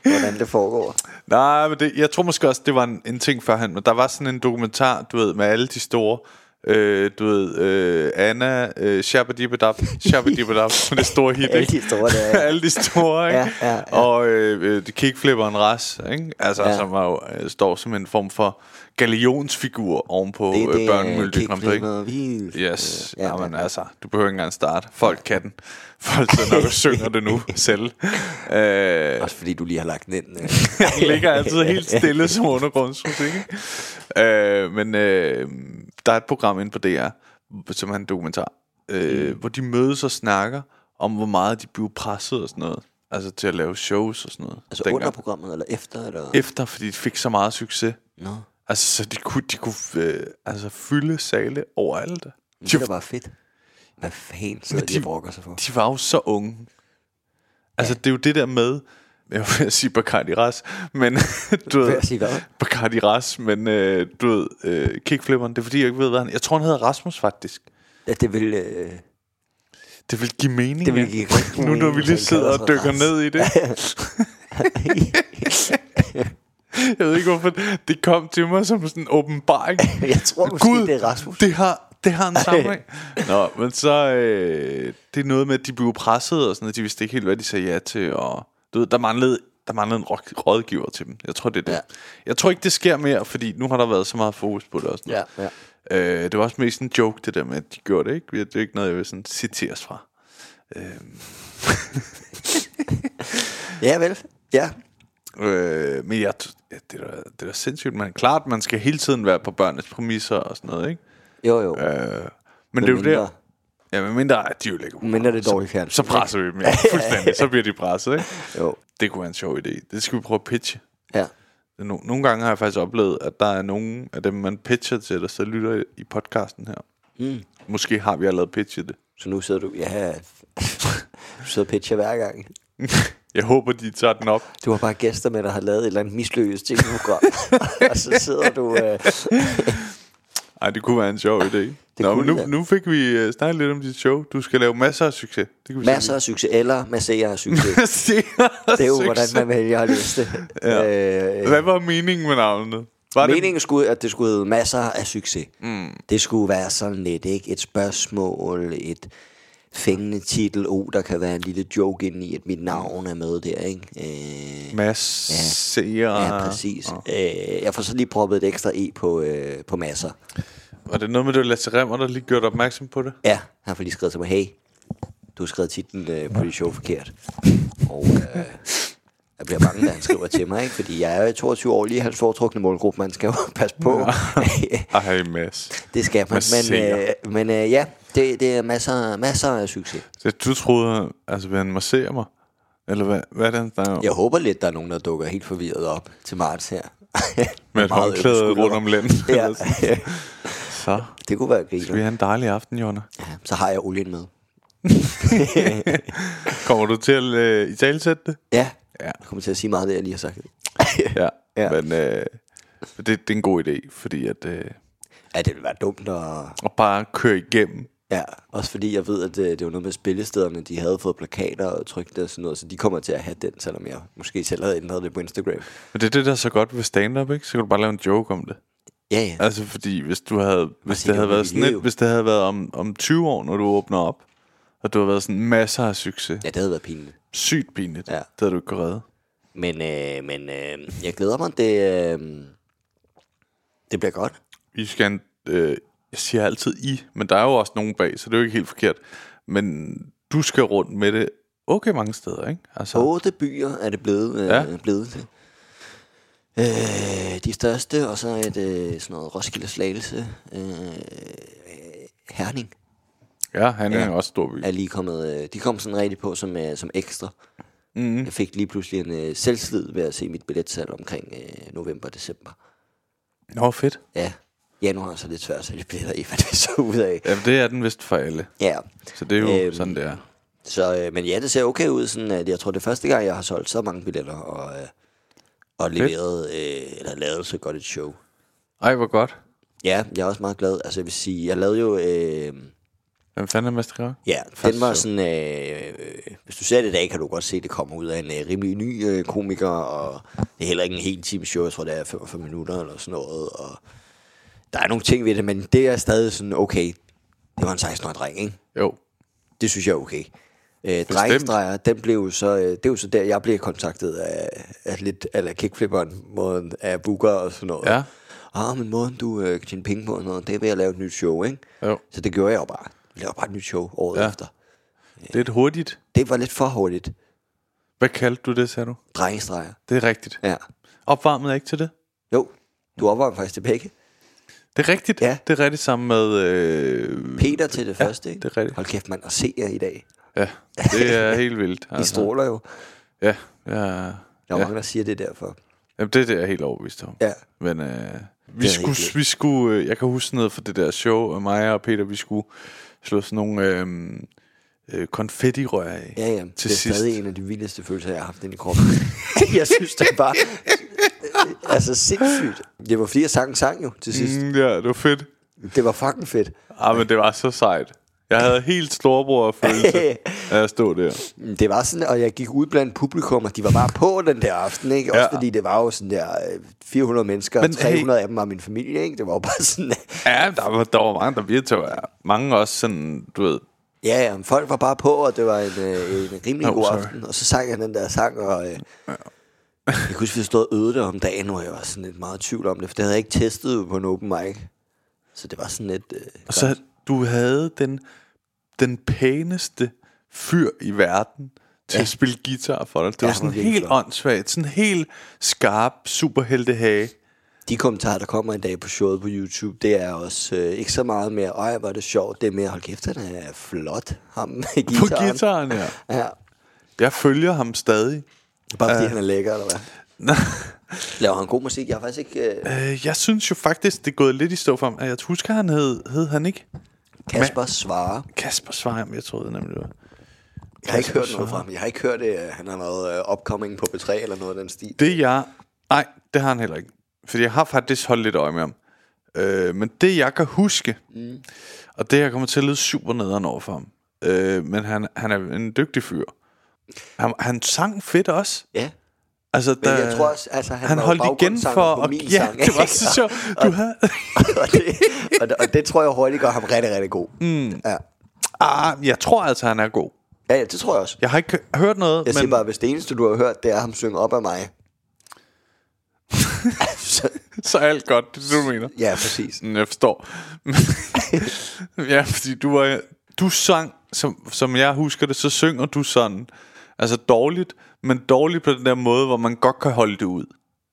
hvordan det foregår. Nej, men det, jeg tror måske også, det var en, en ting førhen. Men der var sådan en dokumentar, du ved, med alle de store... Øh, du ved, øh, Anna, øh, Shabadibadab, Shabadibadab, det store hit, Alle ikke? de store, der er. alle de store, ikke? Ja, ja, ja. Og øh, øh, kickflipperen Ras, ikke? Altså, Ja. ja. som er jo, øh, står som en form for galionsfigur ovenpå Det øh, det, børnemyldig øh, Grand Prix. Yes, Ja, ja, men ja. altså, du behøver ikke engang starte. Folk kan den. Folk sidder nok og synger det nu selv. Øh, Også fordi du lige har lagt den ind. øh. den ligger altid helt stille som undergrundsmusik. Øh, men øh, der er et program inde på DR, som en dokumentar, øh, Mm. hvor de mødes og snakker om, hvor meget de bliver presset og sådan noget. Altså til at lave shows og sådan noget. Altså dengang. under programmet, eller efter? Eller? Efter, fordi de fik så meget succes. Nå, Altså, så de kunne, de kunne øh, altså, fylde sale overalt. det da bare fedt. Hvad fanden sidder de de- brokker sig for? de var jo så unge. Altså, det er jo det der med... Jeg vil sige Bacardi Ras, men du ved... sige hvad? Bacardi Ras, men øh, du ved, øh, kickflipperen, det er fordi, jeg ikke ved, hvad han... Jeg tror, han hedder Rasmus, faktisk. Ja, det vil... Øh, Det vil give mening, Det vil ja. give rigtig Nu når vi lige sidder og dykker ned i det. Jeg ved ikke, hvorfor det kom til mig som sådan en åbenbaring. jeg tror måske, Gud, det er Rasmus. Det har, det har en sammenhæng. Nå, men så... Øh, det er noget med, at de blev presset og sådan noget. De vidste ikke helt, hvad de sagde ja til. Og, du ved, der manglede, der manglede en råd- rådgiver til dem. Jeg tror, det er det. Ja. Jeg tror ikke, det sker mere, fordi nu har der været så meget fokus på det. Og sådan Ja, noget. ja. Øh, det var også mest en joke, det der med, at de gjorde det, ikke? Det er ikke noget, jeg vil sådan citeres fra. Ja, vel. Ja. Øh, men jeg, ja, det, er da, det er da sindssygt. Men klart, man skal hele tiden være på børnenes præmisser og sådan noget, ikke? Jo, jo. Øh, men det er jo der... Ja, men mindre at de jo lægger humor. Mindre det Så- dårligt fjernsyn, Så presser vi dem, ja. Fuldstændig. Så bliver de presset, ikke? Jo. Det kunne være en sjov idé. Det skal vi prøve at pitche. Ja. No, nogle gange har jeg faktisk oplevet, at der er nogen af dem, man pitcher til, der så lytter i- i podcasten her. Mm. Måske har vi allerede pitchet det. Så nu sidder du... Ja, du sidder og pitcher hver gang. Jeg håber, de tager den op. Du har bare gæster med, der har lavet et eller andet mislykket tv-program. og så sidder du... Øh, Ej, det kunne være en sjov idé. Nå, kunne men det nu, nu fik vi uh, snakket lidt om dit show. Du skal lave masser af succes. Det kan vi masser af succes, eller masser af succes. sige. Det er jo, hvordan man vælger at læse det. Ja. Øh, Hvad var meningen med navnet? Var Meningen skulle, at det skulle hedde masser af succes. Mm. Det skulle være sådan lidt, ikke? Et spørgsmål, et fængende titel. Oh, der kan være en lille joke ind i, at mit navn er med der, ikke? Øh, masser? ja, præcis. Øh, jeg får så lige proppet et ekstra e på, øh, på masser. Var det noget med, det Lasse Remmer, der lige gjorde dig opmærksom på det? Ja, han får lige skrevet til mig, hey, du har skrevet titlen øh, på dit show forkert. Og øh, jeg bliver bange, da han skriver til mig, ikke? Fordi jeg er jo 22 år, lige hans foretrukne målgruppe, man skal jo passe på. Ej, Mads. det skal man. Men, Massere. øh, men øh, ja, det, det er masser, masser af succes. Så du troede, altså vil han massere mig? Eller hvad, hvad er det, snakker om? Jeg håber lidt, der er nogen, der dukker helt forvirret op til marts her. Med et håndklæde rundt om lænden. Ja. Så det kunne være skal vi griner. have en dejlig aften, Jonna. Ja, så har jeg olien med. Kommer du til at uh, i talesætte det? Ja, Ja. jeg kommer til at sige meget af det, jeg lige har sagt. Ja. Ja. Men øh, det, det er en god idé, fordi at... Øh, Ja, det ville være dumt at... at bare køre igennem. Ja, også fordi jeg ved, at det, det var noget med spillestederne, de havde fået plakater og trykt og sådan noget, så de kommer til at have den, selvom jeg måske selv havde ændret det på Instagram. Men det er det, der er så godt ved stand-up, ikke? Så kan du bare lave en joke om det. Ja, ja. Altså, fordi hvis du havde... Hvis det havde været sådan et, Hvis det havde været om, om 20 år, når du åbner op, og du har været sådan masser af succes. Ja, det havde været pinligt. Sygt pinligt. Ja. Det havde du ikke kunne redde. Men, øh, men øh, jeg glæder mig, det, øh, det bliver godt. Vi skal... Øh, jeg siger altid I, men der er jo også nogen bag, så det er jo ikke helt forkert. Men du skal rundt med det okay mange steder, ikke? Altså, Otte byer er det blevet, øh, Ja. blevet til. Øh, de største, og så et øh, sådan noget Roskilde Slagelse. Øh, Herning ja, han er Ja. jo også stor by. er lige kommet, øh, de kom sådan rigtig på som, øh, som ekstra. Mm. Jeg fik lige pludselig en øh, selvslid ved at se mit billetsalg omkring øh, november-december. Nå, fedt. Ja, januar er så lidt svært at sælge billetter i, hvad det så ud af. Ja, det er den vist for alle. Ja, Så det er jo øhm, sådan, det er. så, øh, men ja, det ser okay ud, sådan at jeg tror, det er første gang, jeg har solgt så mange billetter og, øh, og leveret, øh, eller lavet så godt et show. Ej, hvor godt. Ja, jeg er også meget glad. Altså, jeg vil sige, jeg lavede jo... Øh, Hvem fanden er Master ja, Første den var sådan... Øh, øh, hvis du ser det i dag, kan du godt se, at det kommer ud af en øh, rimelig ny øh, komiker, og det er heller ikke en helt time show. Jeg tror, det er 45 minutter eller sådan noget, og der er nogle ting ved det, men det er stadig sådan, okay, det var en 16-årig dreng, ikke? Jo. Det synes jeg er okay. Øh, drengestreger, den blev så, øh, det er jo så der, jeg blev kontaktet af, af lidt, eller kickflipperen, måden af booker og sådan noget. Ja. Ah, men måden du øh, kan tjene penge på og noget, det er ved at lave et nyt show, ikke? Jo. Så det gjorde jeg jo bare. Jeg lavede bare et nyt show året Ja. efter. Er hurtigt. Det var lidt for hurtigt. Hvad kaldte du det, sagde du? Drengestreger. Det er rigtigt. Ja. Opvarmede jeg ikke til det? Jo, du opvarmede faktisk til begge. Det er rigtigt. Ja. Det er rigtigt sammen med... Øh, Peter til det Ja, første, ikke? det er rigtigt. Hold kæft, mand, at se jer i dag. ja, det er helt vildt. I stråler jo. Ja, ja, Der er ja. mange, der siger det derfor. Jamen, det er det, jeg er helt overbevist om. Ja. Men øh, vi, skulle, vi skulle, øh, jeg kan huske noget fra det der show, og mig og Peter, vi skulle slå sådan nogle øh, øh, konfettirør af. Ja, ja. Til det er sidst. stadig en af de vildeste følelser, jeg har haft inde i kroppen. jeg synes, det var altså sindssygt. Det var fordi, jeg sang sang jo til sidst. Mm, ja, det var fedt. Det var fucking fedt. Ah, men det var så sejt. Jeg havde helt storebror følelse, af at stå der. Det var sådan, og jeg gik ud blandt publikum, og de var bare på den der aften, ikke? Også Ja. fordi det var jo sådan der øh, 400 mennesker, Men og 300 af dem var min familie, ikke? Det var jo bare sådan, Ja, der var, der var mange, der var mange også sådan, du ved, ja, ja, folk var bare på, og det var en, øh, en rimelig Oh, god sorry. aften. Og så sang jeg den der sang, og øh, jeg kunne huske, vi stod og øvede det om dagen, hvor jeg var sådan lidt meget i tvivl om det, for det havde jeg ikke testet på en open mic. Så det var sådan lidt... Øh, Og så du havde den, den pæneste fyr i verden til Ja. at spille guitar for dig. Det Ja, var sådan var helt flot. åndssvagt. Sådan helt skarp superheltehage. De kommentarer, der kommer en dag på showet på YouTube, det er også øh, ikke så meget mere, øj, hvor er det sjovt. Det er mere, hold kæft, han er flot, ham med På guitaren. ja. Ja, Jeg følger ham stadig. Bare fordi han er lækker, eller hvad? Laver han god musik? Jeg har faktisk ikke... Øh, Øh, jeg synes jo faktisk, det er gået lidt i stå for ham. Jeg husker, han hed, hed han ikke? Kasper Svare. Kasper Svarhjem, jeg troede nemlig, det var. Jeg har ikke hørt noget fra ham. Jeg har ikke hørt, at han har noget øh, upcoming på B3 eller noget af den stil. Det jeg... Nej, det har han heller ikke. Fordi jeg har faktisk holdt lidt øje med ham. Øh, men det jeg kan huske, mm. og det jeg kommer til at lyde super nederen over for ham, øh, men han, han er en dygtig fyr. Han, han sang fedt også. Ja. Altså, Men der, jeg tror også, altså, han, han holdt igen for... på min ja, sang, det var så sjovt. Du havde... og, det, og, det, og det tror jeg hurtigt gør ham rigtig, rigtig god. Mm. Ja. Ah, jeg tror altså, han er god. ja, ja, det tror jeg også. Jeg har ikke hørt noget, Jeg men... siger bare, hvis det eneste, du har hørt, det er ham synge op af mig. så, Så er alt godt, det er det, du mener. ja, præcis. Mm, Jeg forstår. ja, fordi du var, du sang, som, som jeg husker det, så synger du sådan, altså dårligt, men dårligt på den der måde, hvor man godt kan holde det ud.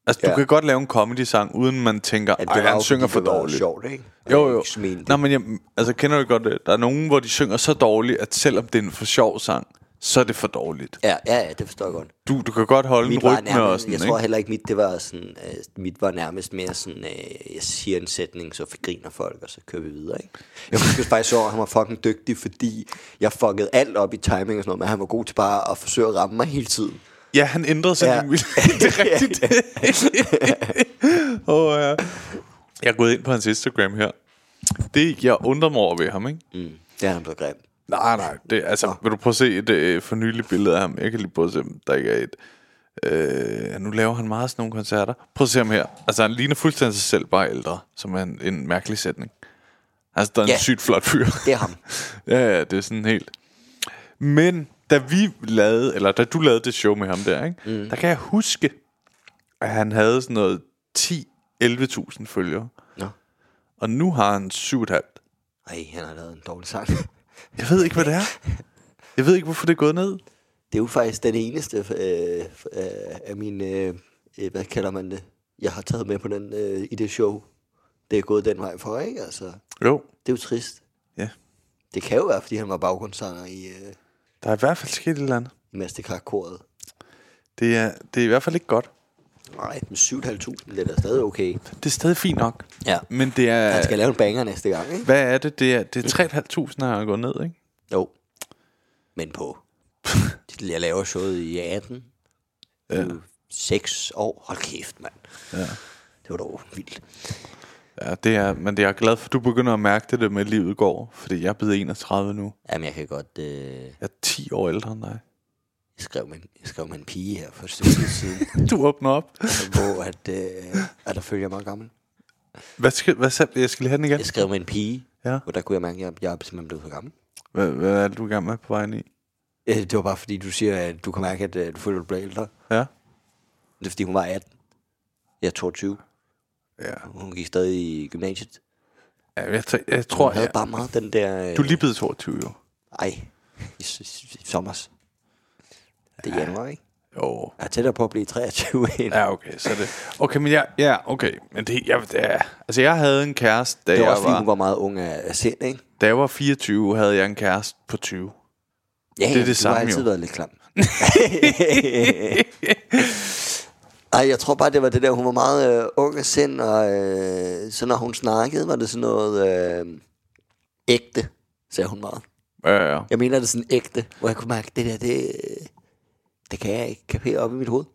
Altså, ja. Ja. du kan godt lave en comedy-sang, uden man tænker, Ja, at var han synger for dårligt. sjovt, ikke? Jo, jo. Nå, men jeg, altså, kender du godt det? Der er nogen, hvor de synger så dårligt, at selvom det er en for sjov sang, så er det for dårligt. Ja, ja, ja, det forstår jeg godt. Du, du kan godt holde Mit en rytme nærmest, og sådan, jeg ikke? tror heller ikke, mit, det var sådan, øh, mit var nærmest mere sådan, øh, jeg siger en sætning, så griner folk, og så kører vi videre, ikke? Jeg husker faktisk så, at han var fucking dygtig, fordi jeg fuckede alt op i timing og sådan noget, men han var god til bare at forsøge at ramme mig hele tiden. Ja, han ændrede sig Ja. ja. det er rigtigt. oh, ja. Jeg er gået ind på hans Instagram her. Det, jeg undrer mig over ved ham, ikke? Mm. Det er han blevet grim. Nej, nej. Det, altså, vil du prøve at se et øh, fornyeligt billede af ham? Jeg kan lige prøve at se, om der ikke er et... Øh, nu laver han meget sådan nogle koncerter. Prøv at se ham her. Altså, han ligner fuldstændig sig selv, bare ældre. Som er en, en mærkelig sætning. Altså, der er en Ja. sygt flot fyr. Det er ham. ja, ja, det er sådan helt... Men da vi lavede, eller da du lavede det show med ham der, ikke? Mm. der kan jeg huske, at han havde sådan noget 10-11.000 følgere. Nå. Og nu har han 7,5. Ej, han har lavet en dårlig sang. Jeg ved ikke, hvad det er. Jeg ved ikke, hvorfor det er gået ned. Det er jo faktisk den eneste øh, øh, af mine, øh, øh, hvad kalder man det, jeg har taget med på den, øh, i det show. Det er gået den vej for, ikke? Altså, Jo. det er jo trist. Ja. Det kan jo være, fordi han var baggrundssanger i, øh, Der er i hvert fald sket et eller andet. i Mastercard-koret. Det er, det er i hvert fald ikke godt. Nej, men 7.500, det er da stadig okay. Det er stadig fint nok. Ja. Men det er... Han skal lave en banger næste gang, ikke? Hvad er det? Det er, det er 3.500, der er gået ned, ikke? Jo. Men på. jeg laver showet i 18. Ja. 6 år. Hold kæft, mand. Ja. Det var dog vildt. Ja, det er, men det er jeg glad for, at du begynder at mærke det der med, at livet går. Fordi jeg er blevet 31 nu. Jamen, jeg kan godt... Øh, Jeg er 10 år ældre end dig. Jeg, skrev med, en- jeg skrev med en pige her for et stykke tid siden, Du åbner op. hvor at, øh, at der følger jeg meget gammel. Hvad skal, hvad, sag- jeg skal lige have den igen. Jeg skrev med en pige, Ja. hvor der kunne jeg mærke, at jeg, jeg er simpelthen blevet for gammel. Hvad, hvad er det, du er i gang med på vejen i? Øh, Det var bare fordi, du siger, at du kan mærke, at øh, du føler, at du bliver ældre. Ja. Det er fordi, hun var 18. Jeg er 22. Ja. Hun gik stadig i gymnasiet. ja jeg, t- jeg Hun tror, havde jeg, bare meget den der... Øh, du er lige blevet 22, jo. Ej, i, s- i sommers. Det er januar, ikke? Jo. Jeg er tættere på at blive 23 end. Ja, okay, så er det... Okay, men jeg... Ja, okay. Men det, jeg, det er, altså, jeg havde en kæreste, da Det var jeg også, var, hun var meget ung af, sind, ikke? da jeg var 24, havde jeg en kæreste på 20. Ja, Det er det du samme, har altid jo. været lidt klam. Ej, jeg tror bare, det var det der, hun var meget øh, ung af sind, og øh, så når hun snakkede, var det sådan noget øh, ægte, sagde hun meget. Ja, ja, ja. Jeg mener det sådan ægte, hvor jeg kunne mærke, det der, det, det kan jeg ikke kapere op i mit hoved.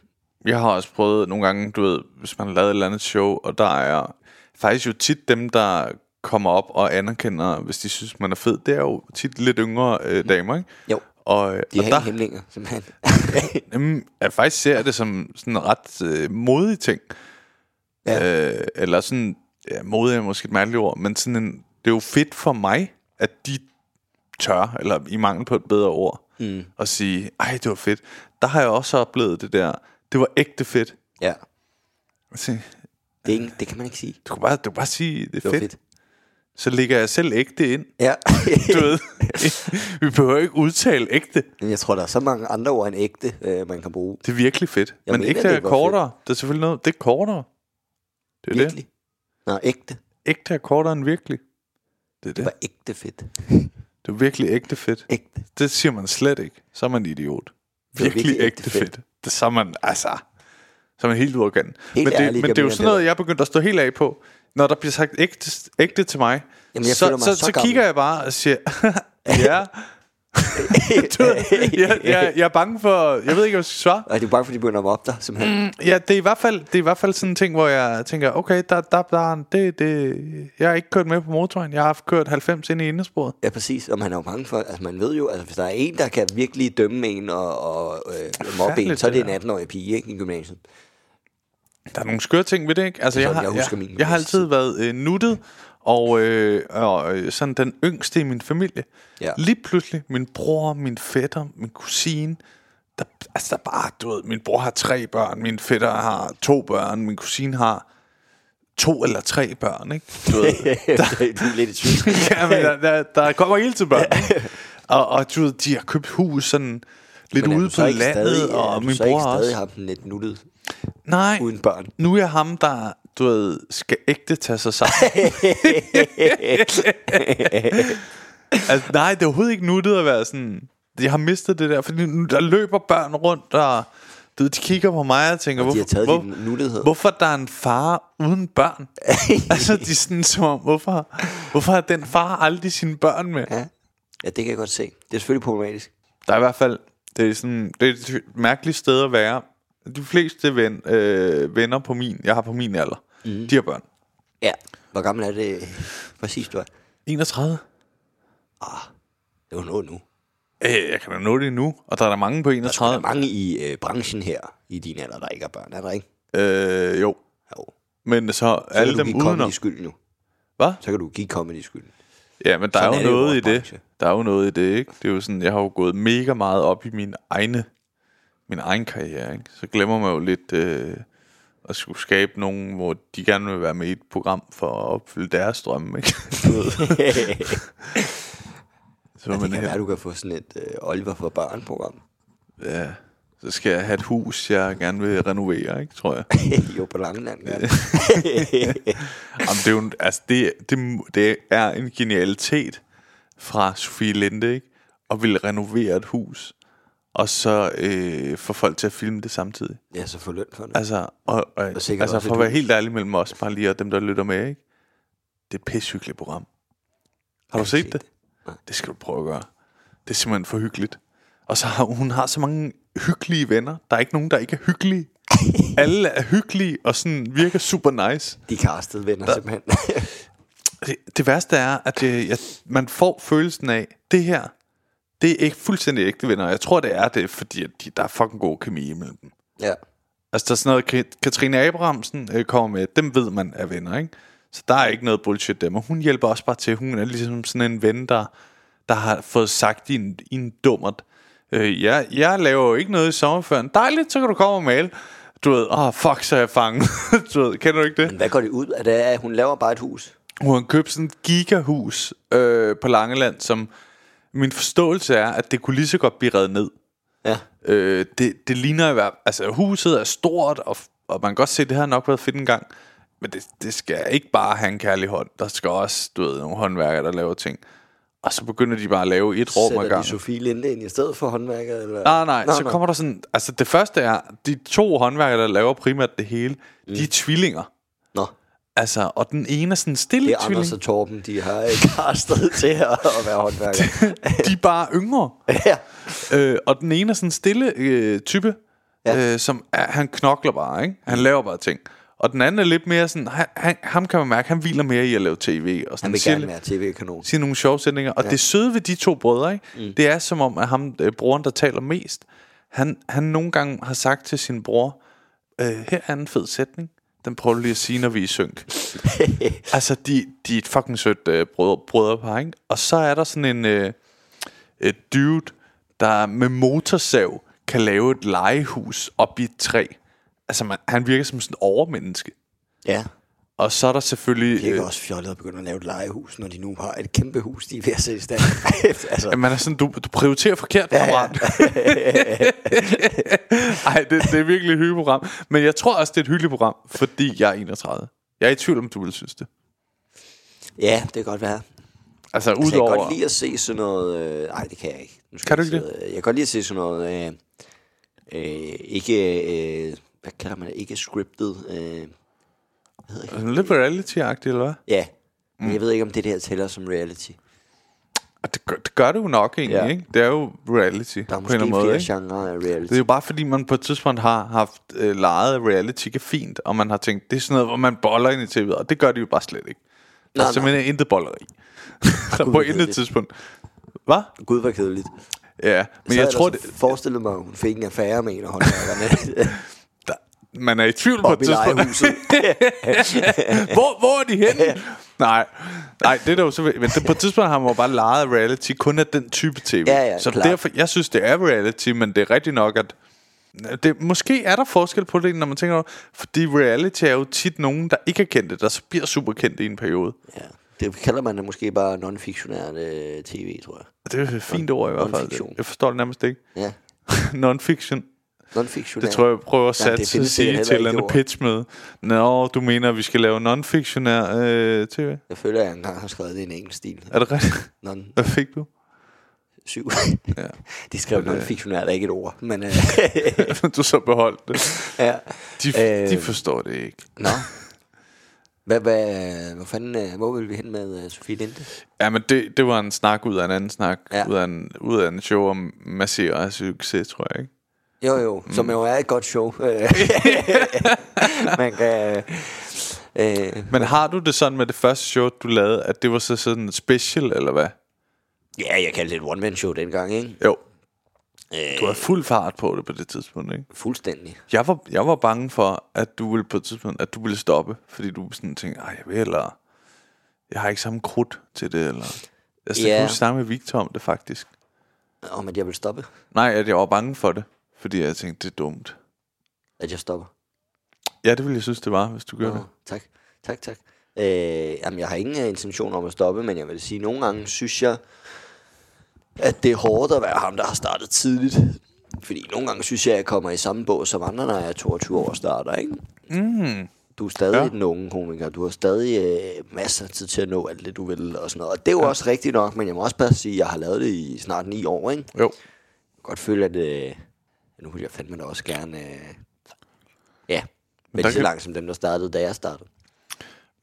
Jeg har også prøvet nogle gange, du ved, hvis man har lavet et eller andet show, og der er faktisk jo tit dem, der kommer op og anerkender, hvis de synes, man er fed, det er jo tit lidt yngre øh, damer, ikke? Jo, Og, de og har der, hæmninger, simpelthen. jamen, jeg faktisk ser det som sådan en ret øh, modig ting. Ja. Øh, eller sådan, ja, modig er måske et mærkeligt ord, men sådan en, det er jo fedt for mig, at de tør, eller i mangel på et bedre ord, mm. at sige, ej, det var fedt. Der har jeg også oplevet det der, det var ægte fedt. ja, sige, det, er ikke, det kan man ikke sige. Du kan bare, du kan bare sige, det er Det fedt. fedt. fedt. Så lægger jeg selv ægte ind. Ja. Du ved, vi behøver ikke udtale ægte. Men jeg tror, der er så mange andre ord end ægte, øh, man kan bruge. Det er virkelig fedt. Jeg Men mener, ægte det er kortere. Det er selvfølgelig noget, det er kortere. Det er Virkelig? det. Nå, ægte. Ægte er kortere end virkelig. Det er Det det. var ægte fedt. Det er virkelig ægte fedt. Ægte. Det siger man slet ikke. Så er man idiot. Virkelig, virkelig ægte ægte fedt. fedt. Det så er man, altså, så er man helt gaden. Helt Men, det, ærligt, men det er jo sådan noget, jeg er begyndt at stå helt af på. Når der bliver sagt ægte, ægte til mig, Jamen, jeg så, så, så så, kigger jeg bare og siger, ja. du, jeg, jeg, jeg er bange for, jeg ved ikke, hvad jeg skal svare. Og det er bare fordi, de begynder at mobbe dig, simpelthen. Mm. Ja, det er i hvert fald, det er i hvert fald sådan en ting, hvor jeg tænker, okay, der, der, der, det, det, jeg har ikke kørt med på motoren. Jeg har haft kørt 90 ind i indesporet. Ja, præcis. Og man er jo bange for, altså man ved jo, altså hvis der er en, der kan virkelig dømme en og, og øh, mobbe en, så er det det en 18-årig pige, ikke, i gymnasiet. Der er nogle skøre ting ved det, ikke? Altså, Det er jeg, har, jeg husker jeg, min jeg har altid været øh, nuttet, og, øh, og øh, sådan den yngste i min familie. Ja. Lige pludselig, min bror, min fætter, min kusine, der, altså der er bare, du ved, min bror har tre børn, min fætter har to børn, min kusine har to eller tre børn, ikke? Du ved, der, du er lidt i tvivl. ja, men der, der, der kommer hele til børn. og, og du ved, de har købt hus sådan lidt Men er ude du på så ikke landet, stadig, er og du min så ikke bror stadig også. har dem lidt nuttet Nej, uden børn? nu er jeg ham, der, du ved, skal ægte tage sig sammen. altså, nej, det er overhovedet ikke nuttet at være sådan... Jeg har mistet det der, fordi nu, der løber børn rundt, og du de kigger på mig og tænker, Og de har taget hvor, din nuttighed. hvorfor der er en far uden børn? altså, de er sådan som om, hvorfor, hvorfor har den far aldrig sine børn med? Ja. ja, det kan jeg godt se. Det er selvfølgelig problematisk. Der er i hvert fald, det er, sådan, det er et mærkeligt sted at være. De fleste ven, øh, venner på min, jeg har på min alder, mm. de har børn. Ja. Hvor gammel er det præcis, du er? 31. Det er jo noget nu. Øh, jeg kan da nå det nu, og der er der mange på Der er 31. mange i øh, branchen her, i din alder, der ikke har børn, er der ikke? Øh, jo, Jo. men så Så alle kan du dem give comedy udenom. skyld nu. Hvad? Så kan du give comedy skyld. Ja, men der Sådan er er jo det i noget i det. branche. Der er jo noget i det, ikke? Det er jo sådan, jeg har jo gået mega meget op i min egne, min egen karriere, ikke? Så glemmer man jo lidt øh, at skulle skabe nogen, hvor de gerne vil være med i et program for at opfylde deres drømme, ikke? Så Ja, det man kan her. være, du kan få sådan et øh, Oliver for børn-program. Ja, så skal jeg have et hus, jeg gerne vil renovere, ikke, tror jeg. jo, på Langeland. Ja. Jamen, det, er jo, altså, det, det, det er en genialitet fra Sofie Linde, ikke? At ville renovere et hus, og så øh, få folk til at filme det samtidig. ja, så få løn for det. Altså, og, og, Og altså for at være helt ærlig mellem os, bare lige og dem, der lytter med, ikke? Det er et pissehyggeligt program. Har du set set det? det. Det skal du prøve at gøre. Det er simpelthen for hyggeligt. Og så har hun har så mange hyggelige venner. Der er ikke nogen, der ikke er hyggelige. Alle er hyggelige og sådan virker super nice. De castede venner Der- simpelthen. Det, det værste er, at det, jeg, man får følelsen af, det her, det er ikke fuldstændig ægte venner. Jeg tror, det er det, fordi de, der er fucking god kemi imellem dem. ja. Altså, der er sådan noget, Ka- Katrine Abrahamsen øh, kommer med, dem ved man er venner, ikke? Så der er ikke noget bullshit dem, og hun hjælper også bare til. Hun er ligesom sådan en ven, der, der har fået sagt i en, i en dummert. Øh, jeg, jeg laver jo ikke noget i sommerferien. Dejligt, så kan du komme og male. Du ved, åh, oh, fuck, så er jeg fanget. du ved, kender du ikke det? Men hvad går det ud af? Det at hun laver bare et hus. Hun har købt sådan et gigahus øh, på Langeland, som min forståelse er, at det kunne lige så godt blive reddet ned. Ja. Øh, det, det ligner i hvert altså huset er stort, og, og man kan godt se, at det har nok været fedt en gang. Men det, det skal ikke bare have en kærlig hånd. Der skal også, du ved, nogle håndværkere, der laver ting. Og så begynder de bare at lave et rum ad Sætter de gangen. Sofie Linde ind i stedet for håndværker? Eller? Nej, nej, Nå, så nå. kommer der sådan... Altså det første er, de to håndværkere, der laver primært det hele, mm. de er tvillinger. Altså, og den ene er sådan stille det er tvilling. Anders og Torben, de har ikke castet til at, at være håndværker. De er bare yngre. ja. Øh, og den ene er sådan en stille øh, type, Ja. ja. øh, som er, han knokler bare, ikke? Han laver bare ting. Og den anden er lidt mere sådan, han, han, ham kan man mærke, han hviler mere i at lave tv. Og sådan Han vil siger, gerne være tv-kanon. siger nogle sjove sætninger. Og ja. det søde ved de to brødre, ikke? Mm. det er som om, at ham, øh, broren, der taler mest, han, han nogle gange har sagt til sin bror, øh, her er en fed sætning. Den prøver du lige at sige, når vi er i synk. altså, de, de er et fucking sødt øh, brødre, brødrepar, ikke? Og så er der sådan en øh, et dude, der med motorsav kan lave et legehus op i et træ. Altså, man, han virker som sådan en overmenneske. Ja. Og så er der selvfølgelig... Det er øh, også fjollet at begynde at lave et legehus, når de nu har et kæmpe hus, de er ved at sætte i stand. altså, At man er sådan, du, du prioriterer forkert, kammerat. Ej, det, det er virkelig et hyggeligt program. Men jeg tror også, det er et hyggeligt program, fordi jeg er 31. Jeg er i tvivl om, du vil synes det. Ja, det kan godt være. Altså, Altså, jeg kan udover... godt lide at se sådan noget... Øh, nej, det kan jeg ikke. Nu skal Kan du jeg ikke sidde- Jeg kan godt lide at se sådan noget... Øh, øh, ikke... Øh, hvad kalder man det? Ikke scriptet. Øh, Altså, Lidt reality-agtigt, eller hvad? ja. Mm. Jeg ved ikke, om det der tæller som reality. Og det gør, det gør det jo nok egentlig, Ja. ikke? Det er jo reality Der er på en måske eller anden måde, flere ikke? genrer af reality. Det er jo bare fordi, man på et tidspunkt har haft øh, lejet reality fint, og man har tænkt, det er sådan noget, hvor man boller ind i tv'et, og det gør de jo bare slet ikke. Der Nej, er simpelthen intet bolleri. på hvor intet tidspunkt. Hvad? Gud, hvor kedeligt. Ja, men så jeg havde tror, det, forestillet mig, at hun fik en affære med en af håndværkerne. man er i tvivl på et tidspunkt. hvor, hvor er de henne? Nej, nej, det er jo så... Men det, på et tidspunkt har man jo bare lejet reality kun af den type tv. Ja, ja, så klart. derfor, jeg synes, det er reality, men det er rigtigt nok, at... Det, måske er der forskel på det, når man tænker over, fordi reality er jo tit nogen, der ikke er kendte, der så bliver super kendte i en periode. ja. Det kalder man det måske bare non-fiktionært øh, tv, tror jeg. Det er et fint ord i hvert fald. Jeg forstår det nærmest ikke. Ja, Non-fiction. Non-fiktionær. Det tror jeg, jeg prøver at Ja, satse findes sige til et eller andet det ord. pitchmøde. Nå, du mener, at vi skal lave non-fictionær øh, tv? Jeg føler, at jeg engang har skrevet det i en engelsk stil. Er det rigtigt? Non Hvad fik du? 7. Ja. De skrev non-fiktionær, der er ikke et ord. Men, øh, du så beholdt det. ja. De, Øh. de forstår det ikke. Nå. Hvad, hvad, hvor fanden, øh, hvor vil vi hen med uh, Sofie Linde? Ja, men det, det var en snak ud af en anden snak. Ja. Ja. Ud, af en, ud af en show om massere og succes, tror jeg, ikke? Jo, jo, mm. som jo er et godt show. Man kan... Øh, Men har du det sådan med det første show, du lavede, at det var så sådan special, eller hvad? ja, jeg kaldte det et one-man-show dengang, ikke? Jo. Øh, Du havde fuld fart på det på det tidspunkt, ikke? Fuldstændig. Jeg var, jeg var bange for, at du ville på et tidspunkt, at du ville stoppe, fordi du sådan tænkte, ej, jeg vil eller jeg har ikke samme krudt til det, eller... Jeg skal yeah. snakke med Victor om det, faktisk. Om at jeg vil stoppe. Nej, at jeg var bange for det, fordi jeg tænkte, det er dumt. At jeg stopper. Ja, det ville jeg synes, det var, hvis du gjorde Nå, det. tak, tak, tak. Øh, jamen, jeg har ingen øh, intention om at stoppe, men jeg vil sige, nogle gange synes jeg, at det er hårdt at være ham, der har startet tidligt. Fordi nogle gange synes jeg, at jeg kommer i samme båd som andre, når jeg er 22 år og starter, ikke? Mm. Du er stadig ja. Den unge komiker. Du har stadig øh, masser af tid til at nå alt det, du vil og sådan noget. Og det er jo ja. også rigtigt nok, men jeg må også bare sige, at jeg har lavet det i snart ni år, ikke? Jeg Jo. kan godt føle, at øh, nu vil jeg fandme da også gerne... Øh, ja, men lige så kan- langt som dem, der startede, da jeg startede.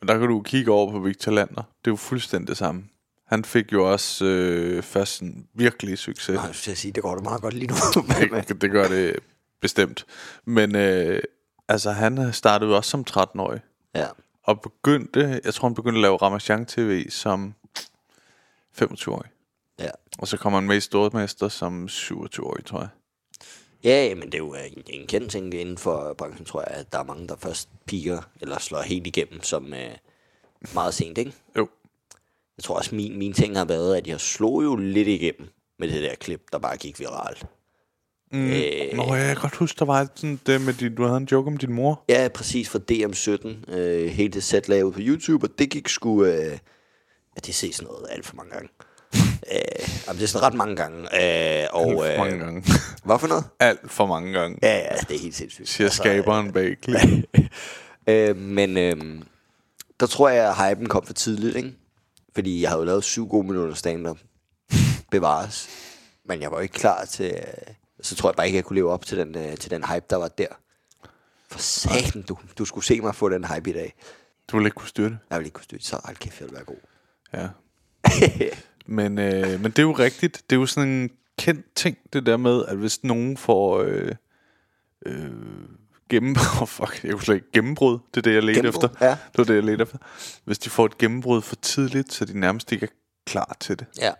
Men der kan du kigge over på Victor Lander. Det er jo fuldstændig det samme. Han fik jo også øh, først en virkelig succes. Nå, jeg at sige, det går da meget godt lige nu. det, det gør det bestemt. Men øh, altså, han startede jo også som 13-årig. ja. Og begyndte, jeg tror han begyndte at lave Ramachan TV som 25-årig. Ja. Og så kom han med i Stormester som 27-årig, tror jeg. Ja, men det er jo en, en kendt ting inden for branchen, tror jeg, at der er mange, der først piker eller slår helt igennem som øh, meget sent, ikke? Jo. Jeg tror også, min, min ting har været, at jeg slog jo lidt igennem med det der klip, der bare gik viralt. Mm. Øh. Nå, jeg kan godt huske, der var sådan det med, din, du havde en joke om din mor. Ja, præcis fra DM17. Øh, hele det sæt lavet på YouTube, og det gik sgu... Øh, ja, det ses noget alt for mange gange. Øh, jamen, det er sådan ret mange gange. Øh, og, Alt for mange øh, gange. Hvad for noget? Alt for mange gange. Ja, ja, det er helt sindssygt. Siger skaberen bag klip. øh, men øh, der tror jeg, at hypen kom for tidligt, ikke? Fordi jeg havde jo lavet syv gode minutter stand-up. Bevares. Men jeg var ikke klar til... Øh, så tror jeg bare ikke, jeg kunne leve op til den, øh, til den hype, der var der. For satan, du, du skulle se mig få den hype i dag. Du ville ikke kunne styre det. Jeg ville ikke kunne styre, så hold kæft, jeg ville være god. Ja. men, øh, men det er jo rigtigt. Det er jo sådan en kendt ting, det der med, at hvis nogen får øh, øh, gennem... Oh, fuck, jeg kunne slet ikke gennembrud. Det er det, jeg ledte Gennembrud, efter. ja. Det var det, jeg ledte efter. Hvis de får et gennembrud for tidligt, så de nærmest ikke er klar til det. Ja.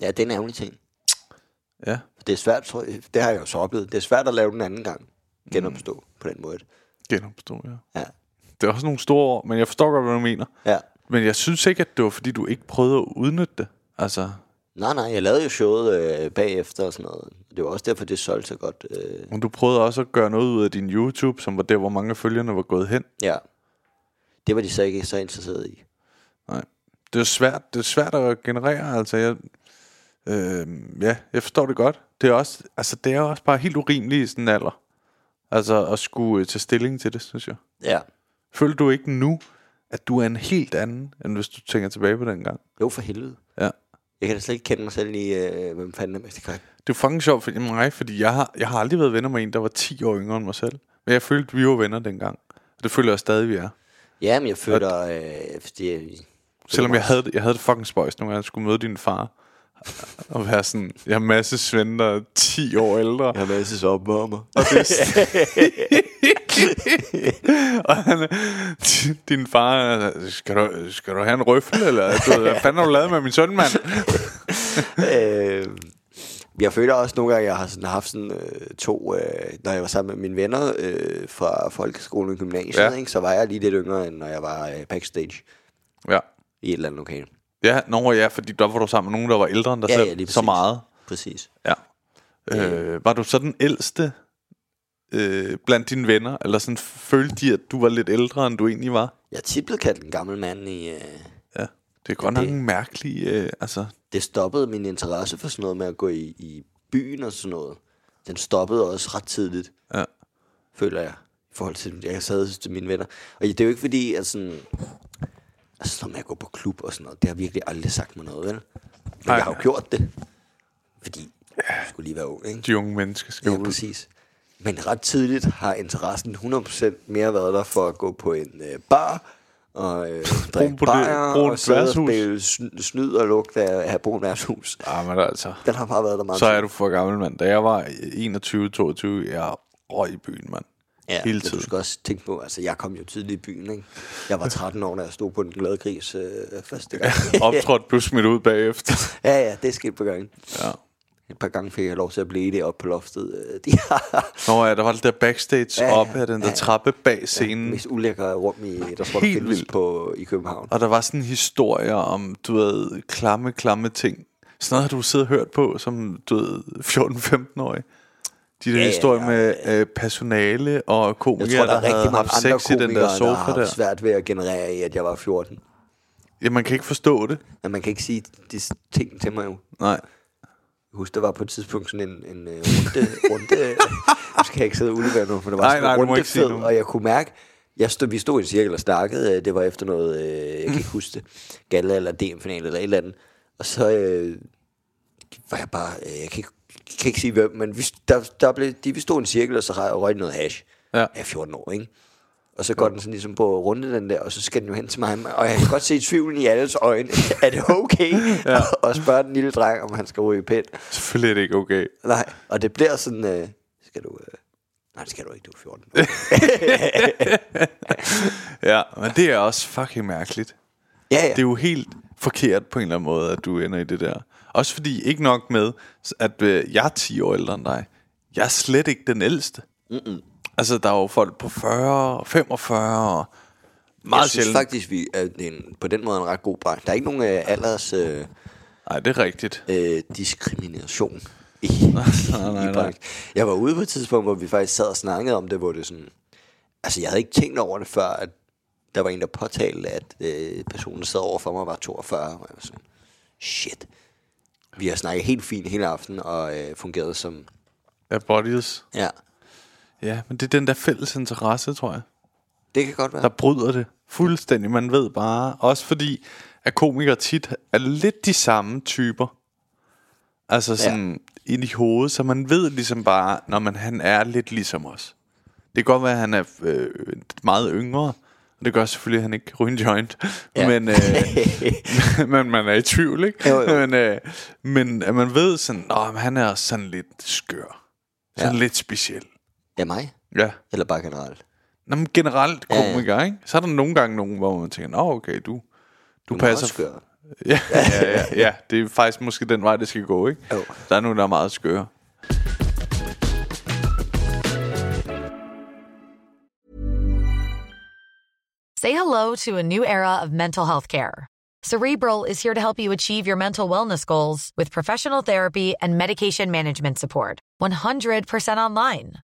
Ja, det er en ærgerlig ting. Ja. Det er svært, tror jeg, det har jeg jo så oplevet. Det er svært at lave den anden gang. Genopstå mm. på den måde. Genopstå, ja. Ja. Det er også nogle store ord, men jeg forstår godt, hvad du mener. Ja. Men jeg synes ikke, at det var, fordi du ikke prøvede at udnytte det. Altså, Nej, nej, jeg lavede jo showet øh, bagefter og sådan noget. Det var også derfor, det solgte så godt. Øh, men du prøvede også at gøre noget ud af din YouTube, som var der, hvor mange af følgerne var gået hen. ja. Det var de så ikke så interesseret i. Nej. Det er svært, det er svært at generere, altså jeg, øh, ja, jeg forstår det godt. Det er også, altså det er også bare helt urimeligt i sådan en alder. Altså at skulle øh, tage stilling til det, synes jeg. Ja. Føler du ikke nu, at du er en helt anden, end hvis du tænker tilbage på den gang? Jo, for helvede. Ja. Jeg kan da slet ikke kende mig selv i, øh, hvem fanden er Mester Krak. Det er fucking sjovt for mig, fordi jeg har, jeg har aldrig været venner med en, der var 10 år yngre end mig selv. Men jeg følte, vi var venner dengang. Og det føler jeg stadig, vi er. Ja, men jeg føler, øh, fordi jeg, Selvom jeg havde, det- jeg havde det fucking spøjs, når jeg skulle møde din far. Og være sådan, jeg har masse svende, der er 10 år ældre. jeg har masses opvarmer. Og, det og han, din far, er, skal du, skal du have en røffel, eller du, hvad fanden har du lavet med min søn, mand? øh, jeg føler også nogle gange, jeg har sådan haft sådan øh, to, øh, når jeg var sammen med mine venner øh, fra folkeskolen og gymnasiet, Ja. ikke, så var jeg lige lidt yngre, end når jeg var øh, backstage Ja. i et eller andet lokale. Ja, nå, ja, fordi der var du sammen med nogen, der var ældre end dig Ja, selv. ja, så meget. Præcis. Ja. Øh, var du så den ældste øh, blandt dine venner? Eller sådan følte de, at du var lidt ældre, end du egentlig var? Jeg tit blevet kaldt en gammel mand i... Øh, Ja. Det er godt nok en mærkelig... Øh, altså, det stoppede min interesse for sådan noget med at gå i, i byen og sådan noget. Den stoppede også ret tidligt, ja. føler jeg, i forhold til, jeg sad til mine venner. Og det er jo ikke fordi, at sådan, altså sådan noget med at gå på klub og sådan noget, det har virkelig aldrig sagt mig noget, vel? Men Nej. jeg har jo gjort det, fordi jeg skulle lige være ung, ikke? De unge mennesker skal Ja, ud. præcis. Men ret tidligt har interessen 100% mere været der for at gå på en øh, bar og øh, drikke bajer og sidde og spille sn- snyd og lugt af, af brun værtshus. Ah, men altså, Den har bare været der meget så er tid. du for gammel, mand. Da jeg var 21-22, jeg røg i byen, mand. ja, hele tiden. Du skal også tænke på, altså jeg kom jo tidligt i byen, ikke? Jeg var 13 år, da jeg stod på den glade gris øh, første gang. Optrådt blev smidt ud bagefter. ja, ja, det skete på gangen. Ja. Et par gange fik jeg lov til at blive det op på loftet. Øh, De har Nå ja, der var det der backstage Ja, ja, ja. op af den der Ja, ja. trappe bag scenen. mest ulækre rum, i, der tror, der Helt findes vildt. på, i København. Og der var sådan historier om, du ved, klamme, klamme ting. Sådan noget har du siddet og hørt på, som du ved, 14-15-årig. De der Ja, ja, historier ja, med øh, personale og Jeg komikere, tror, der er der havde rigtig mange haft sex i den der der, sofa har haft der. svært ved at generere i, at jeg var 14. Ja, man kan ikke forstå det. Men man kan ikke sige de ting til mig jo. Nej. Husker, der var på et tidspunkt sådan en, en uh, runde... runde nu skal jeg ikke sidde og udlevere noget, for det var Nej, sådan nej, en runde fed, og jeg kunne mærke... Jeg stod, vi stod i en cirkel og snakkede. øh, Det var efter noget, øh, jeg kan ikke huske det, Galla eller DM-finale eller et eller andet. Og så øh, var jeg bare... Øh, jeg kan ikke, kan ikke sige hvem, men vi, der, der blev, de, vi stod i en cirkel, og så røg noget hash. Ja. Er 14 år, ikke? Og så går den sådan ligesom på runde den der, og så skal den jo hen til mig. Og jeg kan godt se tvivlen i alles øjne. er det okay? ja. og spørge den lille dreng, om han skal ryge pind. Selvfølgelig er det ikke okay. Nej, og det bliver sådan, øh, skal du... Øh, nej, det skal du ikke, du er 14. Ja, men det er også fucking mærkeligt. ja, ja. Det er jo helt forkert på en eller anden måde, at du ender i det der. Også fordi, ikke nok med, at øh, jeg er 10 år ældre end dig. Jeg er slet ikke den ældste. Mm-mm. Altså, der er jo folk på 40, 45, og meget jeg synes sjældent. faktisk, vi er en, på den måde en ret god branche. Der er ikke nogen øh, alders øh, Nej, det er rigtigt. øh, diskrimination i, nej, i nej. branchen. Jeg var ude på et tidspunkt, hvor vi faktisk sad og snakkede om det, hvor det sådan... Altså, jeg havde ikke tænkt over det før, at der var en, der påtalte, at øh, personen, sad over for mig, var 42. Og jeg var sådan, shit. Vi har snakket helt fint hele aften og øh, fungeret som... Ja, bodies. Ja, Ja, men det er den der fælles interesse, tror jeg. det kan godt være. Der bryder det fuldstændig. Man ved bare, også fordi, at komikere tit er lidt de samme typer. Altså sådan ja. ind i hovedet, så man ved ligesom bare, når man han er lidt ligesom os. Det kan godt være, at han er øh, meget yngre, og det gør selvfølgelig, at han ikke ryger en joint. Ja. Men, øh, men man er i tvivl, ikke? Jo, jo. Men, øh, men at man ved sådan, at han er sådan lidt skør. Sådan Ja. lidt speciel. Ja, mig? Ja. Eller bare generelt? Nå, men generelt Ja, ja. komiker, ikke? Så er der nogle gange nogen, hvor man tænker, Nå, okay, du, du, Du er passer... skør. Ja, ja, ja, ja, det er faktisk måske den vej, det skal gå, ikke? Jo. Der er nogen, der er meget skøre. Say hello to a new era of mental health care. Cerebral is here to help you achieve your mental wellness goals with professional therapy and medication management support. 100% online.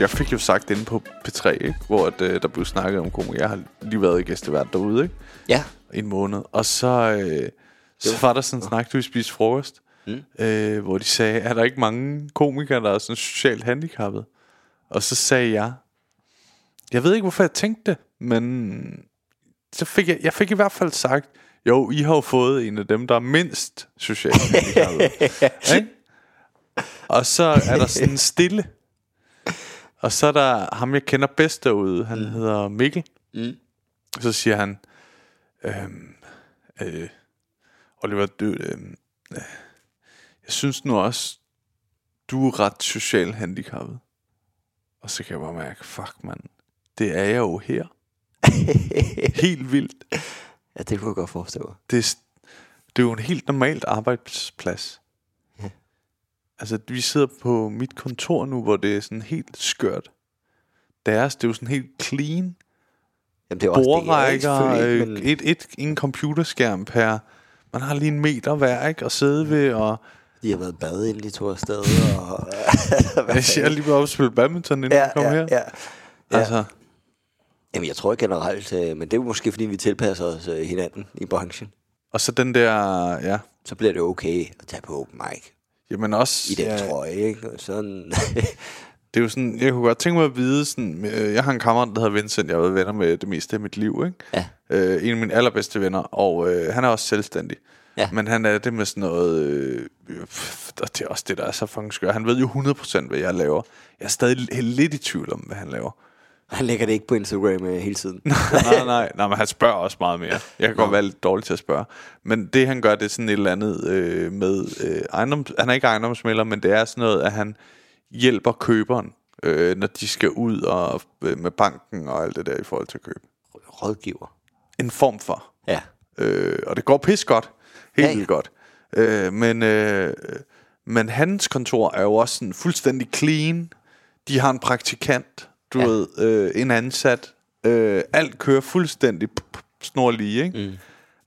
Jeg fik jo sagt inde på P3, ikke? hvor at, øh, der blev snakket om komik. Jeg har lige været i gæstevært derude, ikke? Ja. En måned. Og så, øh, så var der sådan en snak, du spiste frokost, mm. øh, hvor de sagde, er der ikke mange komikere, der er sådan socialt handicappet? Og så sagde jeg, jeg ved ikke, hvorfor jeg tænkte det, men så fik jeg, jeg fik i hvert fald sagt, jo, I har jo fået en af dem, der er mindst socialt handicappet. ikke? Og så er der sådan stille. Og så er der ham, jeg kender bedst derude. Han mm. hedder Mikkel. Mm. Så siger han, øhm, øh, Oliver, du, øhm, øh, jeg synes nu også, du er ret socialt handicappet. Og så kan jeg bare mærke, fuck mand, det er jeg jo her. helt vildt. Ja, det kunne jeg godt forestille mig. Det er, det er jo en helt normalt arbejdsplads. Altså, vi sidder på mit kontor nu, hvor det er sådan helt skørt. Deres, det er jo sådan helt clean. Jamen, det er også det, ikke, men et, et, en computerskærm per... Man har lige en meter hver, ikke? At sidde ved, og... de har været bade inden de to afsted. Og, Jeg siger lige op og spille badminton, inden ja, jeg kom ja, her. ja. ja. Altså, Jamen, jeg tror generelt, øh, men det er jo måske, fordi vi tilpasser os øh, hinanden i branchen. og så den der... Ja, Så bliver det okay at tage på open mic jamen også... i den ja, trøje, ikke? Og Sådan, Det er jo sådan, jeg kunne godt tænke mig at vide sådan, øh, jeg har en kammerat, der hedder Vincent, jeg har været venner med det meste af mit liv, ikke? Ja. Øh, en af mine allerbedste venner, og øh, han er også selvstændig. Ja. Men han er det med sådan noget, øh, pff, det er også det, der er så fucking skør. Han ved jo 100% hvad jeg laver. Jeg er stadig lidt i tvivl om, hvad han laver. Han lægger det ikke på Instagram øh, hele tiden. nej, nej, nej, men han spørger også meget mere. Jeg kan godt være lidt dårlig til at spørge. Men det han gør, det er sådan et eller andet øh, med øh, ejendom, Han er ikke ejendomsmælder, men det er sådan noget, at han hjælper køberen, øh, når de skal ud og øh, med banken og alt det der i forhold til køb. Rådgiver. En form for. Ja. Øh, og det går pis godt. Helt Ja, ja. godt. Øh, men, øh, men hans kontor er jo også sådan fuldstændig clean. De har en praktikant, du Ja. ved, øh, en ansat. Øh, alt kører fuldstændig p- p- snorlige, ikke? Mm.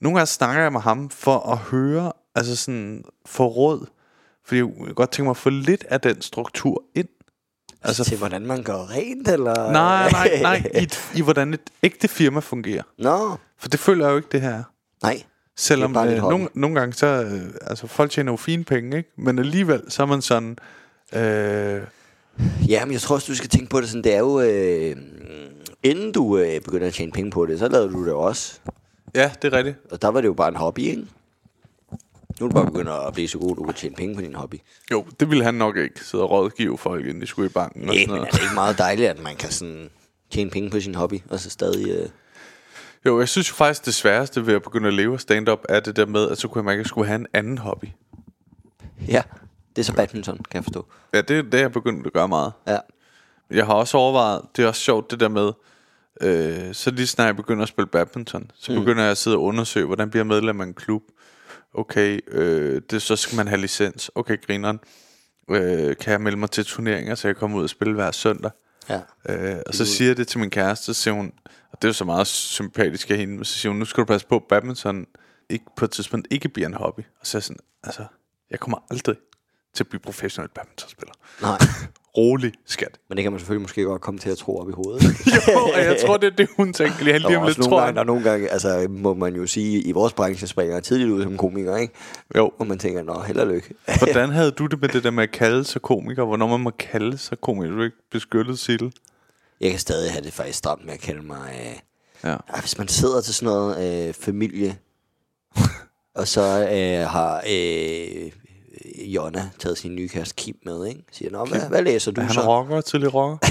Nogle gange snakker jeg med ham for at høre, altså sådan, få råd. Fordi jeg godt tænke mig at få lidt af den struktur ind. Altså, til hvordan man gør rent, eller? Nej, nej, nej. I, i hvordan et ægte firma fungerer. Nå, For det føler jeg jo ikke, det her er. nej. Selvom øh, nogle, nogle gange så, øh, altså folk tjener jo fine penge, ikke? Men alligevel, så er man sådan, øh, Ja, men jeg tror også, du skal tænke på det sådan, det er jo, øh, inden du øh, begynder at tjene penge på det, så lavede du det også. ja, det er rigtigt. Og der var det jo bare en hobby, ikke? Nu er du bare begyndt at blive så god, du kan tjene penge på din hobby. Jo, det ville han nok ikke sidde og rådgive folk, inden de skulle i banken. Og Nej, sådan men er det ikke meget dejligt, at man kan sådan tjene penge på sin hobby, og så stadig... Øh... Jo, jeg synes jo faktisk, det sværeste ved at begynde at leve af stand-up, er det der med, at så kunne at jeg skulle have en anden hobby. Ja, det er så badminton, kan jeg forstå. Ja, det er det, jeg begyndt at gøre meget. Ja. Jeg har også overvejet, det er også sjovt det der med, øh, så lige snart jeg begynder at spille badminton, så Mm. begynder jeg at sidde og undersøge, hvordan bliver medlem af en klub. Okay, øh, det, så skal man have licens. Okay, grineren. Øh, kan jeg melde mig til turneringer, så jeg kommer ud og spille hver søndag. Ja. Øh, og så siger jeg det til min kæreste, så siger hun, og det er jo så meget sympatisk af hende, men så siger hun, nu skal du passe på, badminton ikke, på et tidspunkt ikke bliver en hobby. Og så er jeg sådan, altså, jeg kommer aldrig til at blive professionel badmintonspiller. Nej. Rolig, skat. Men det kan man selvfølgelig måske godt komme til at tro op i hovedet. jo, og jeg tror, det er det, hun tænker. Lige, lige om lidt, nogle tror gange, jeg. og nogle gange, altså må man jo sige, i vores branche springer tidligt ud som komiker, ikke? Jo. Og man tænker, nå, held og lykke. Hvordan havde du det med det der med at kalde sig komiker? Hvornår man må kalde sig komiker? Du er ikke beskyttet Sille. Jeg kan stadig have det faktisk stramt med at kalde mig... Øh, Ja. ej, hvis man sidder til sådan noget øh, familie, og så øh, har øh, Jonna taget sin nye kæreste Kim med, ikke? Siger, Nå, hvad, hvad læser du han så? rocker, tidlig rocker?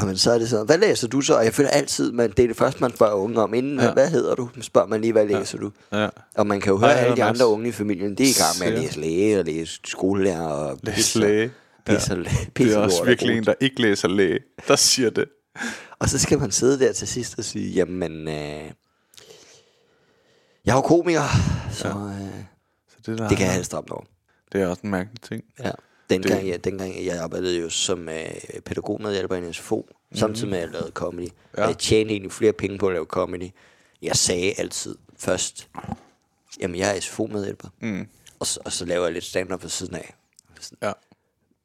Ja, men så er det sådan, hvad læser du så? Og jeg føler altid, man, det er det første, man spørger unge om. Inden, ja. Ja. hvad hedder du? Spørger man lige, hvad læser du? Ja. Og man kan jo høre, at alle han de andre unge i familien, de er i gang med at læse læge og læse skolelærer og Læs pisse- læge. pisse- Det pisse er også virkelig en, der ikke læser læge, der siger det. Og så skal man sidde der til sidst og sige, jamen, øh, jeg er jo komiker, så øh, Så det, der, det kan jeg helst over. Det er også en mærkelig ting. Ja. Dengang, Det- jeg, dengang jeg arbejdede jo som øh, pædagogmedhjælper i en SFO, mm. samtidig med at jeg lavede comedy. Ja. Jeg tjente egentlig flere penge på at lave comedy. Jeg sagde altid først, jamen jeg er SFO-medhjælper, mm. og, så, og så laver jeg lidt stand-up ved siden af. Ja.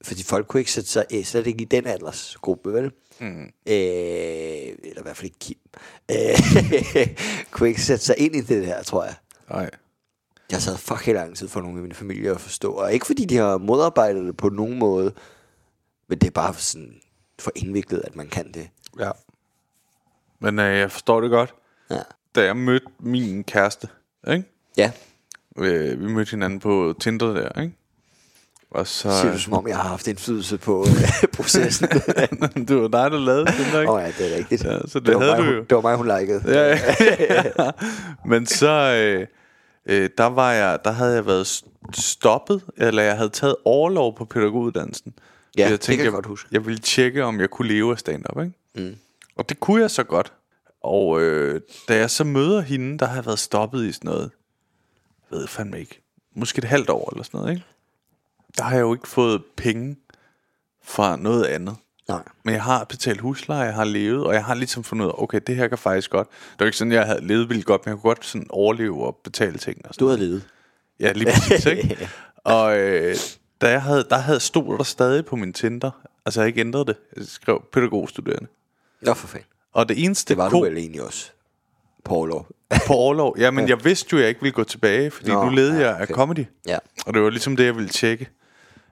Fordi folk kunne ikke sætte sig, eh, slet ikke i den aldersgruppe, vel? Mm. Øh, eller i hvert fald ikke Kim. Øh, kunne ikke sætte sig ind i det der, tror jeg. Nej. Jeg sad fuck helt lang tid for nogle af mine familier at forstå. Og ikke fordi de har modarbejdet det på nogen måde, men det er bare sådan for indviklet, at man kan det. Ja. Men øh, jeg forstår det godt. Ja. Da jeg mødte min kæreste, ikke? Ja, Øh, vi mødte hinanden på Tinder der, ikke? Og så... siger du som om, jeg har haft indflydelse på øh, processen. det var dig, der lavede Tinder, ikke? Åh oh, ja, det er rigtigt. Ja, så det det, var havde mig, du hun, jo. det var mig, hun likede. ja, ja. Men så, øh, øh, der var jeg, der havde jeg været st- stoppet, eller jeg havde taget overlov på pædagoguddannelsen. Ja, jeg det kan jeg jeg, godt huske. Jeg ville tjekke, om jeg kunne leve af stand-up, ikke? Mm. Og det kunne jeg så godt. Og øh, da jeg så møder hende, der har jeg været stoppet i sådan noget, jeg ved fandme ikke, måske et halvt år eller sådan noget, ikke? Der har jeg jo ikke fået penge fra noget andet. Nej. Men jeg har betalt husleje, jeg har levet, og jeg har ligesom fundet ud af, okay, det her kan faktisk godt. Det var ikke sådan, jeg havde levet vildt godt, men jeg kunne godt sådan overleve og betale ting. Og sådan Du har levet. Ja, lige præcis, ikke? og øh, da jeg havde, der havde stod der stadig på min Tinder, altså jeg har ikke ændret det, jeg skrev pædagogstuderende. Nå for fanden. Og det eneste Det var ko- du vel egentlig også. På overlov. på overlov, ja, men jeg vidste jo, at jeg ikke ville gå tilbage, fordi Nå, nu levede ja, jeg af okay. comedy. Ja. Og det var ligesom det, jeg ville tjekke.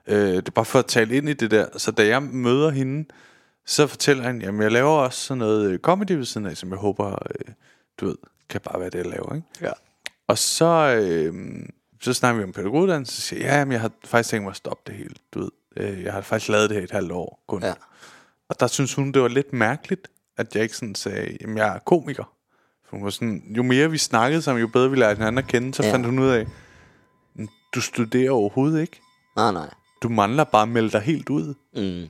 Øh, det er bare for at tale ind i det der. Så da jeg møder hende, så fortæller han, jamen jeg laver også sådan noget øh, comedy ved siden af, som jeg håber, øh, du ved, kan bare være det, jeg laver, ikke? Ja. Og så, øh, så snakker vi om pædagoguddannelse, så siger jeg, ja, men jeg har faktisk tænkt mig at stoppe det hele, du ved. Øh, jeg har faktisk lavet det her et halvt år kun. Ja. Og der synes hun, det var lidt mærkeligt, at jeg ikke sådan sagde, jamen jeg er komiker. For hun var sådan, jo mere vi snakkede sammen, jo bedre vi lærte hinanden at kende, så Ja. fandt hun ud af, "Men du studerer overhovedet ikke. Nej, nej. Du mangler bare at melde dig helt ud. Mm.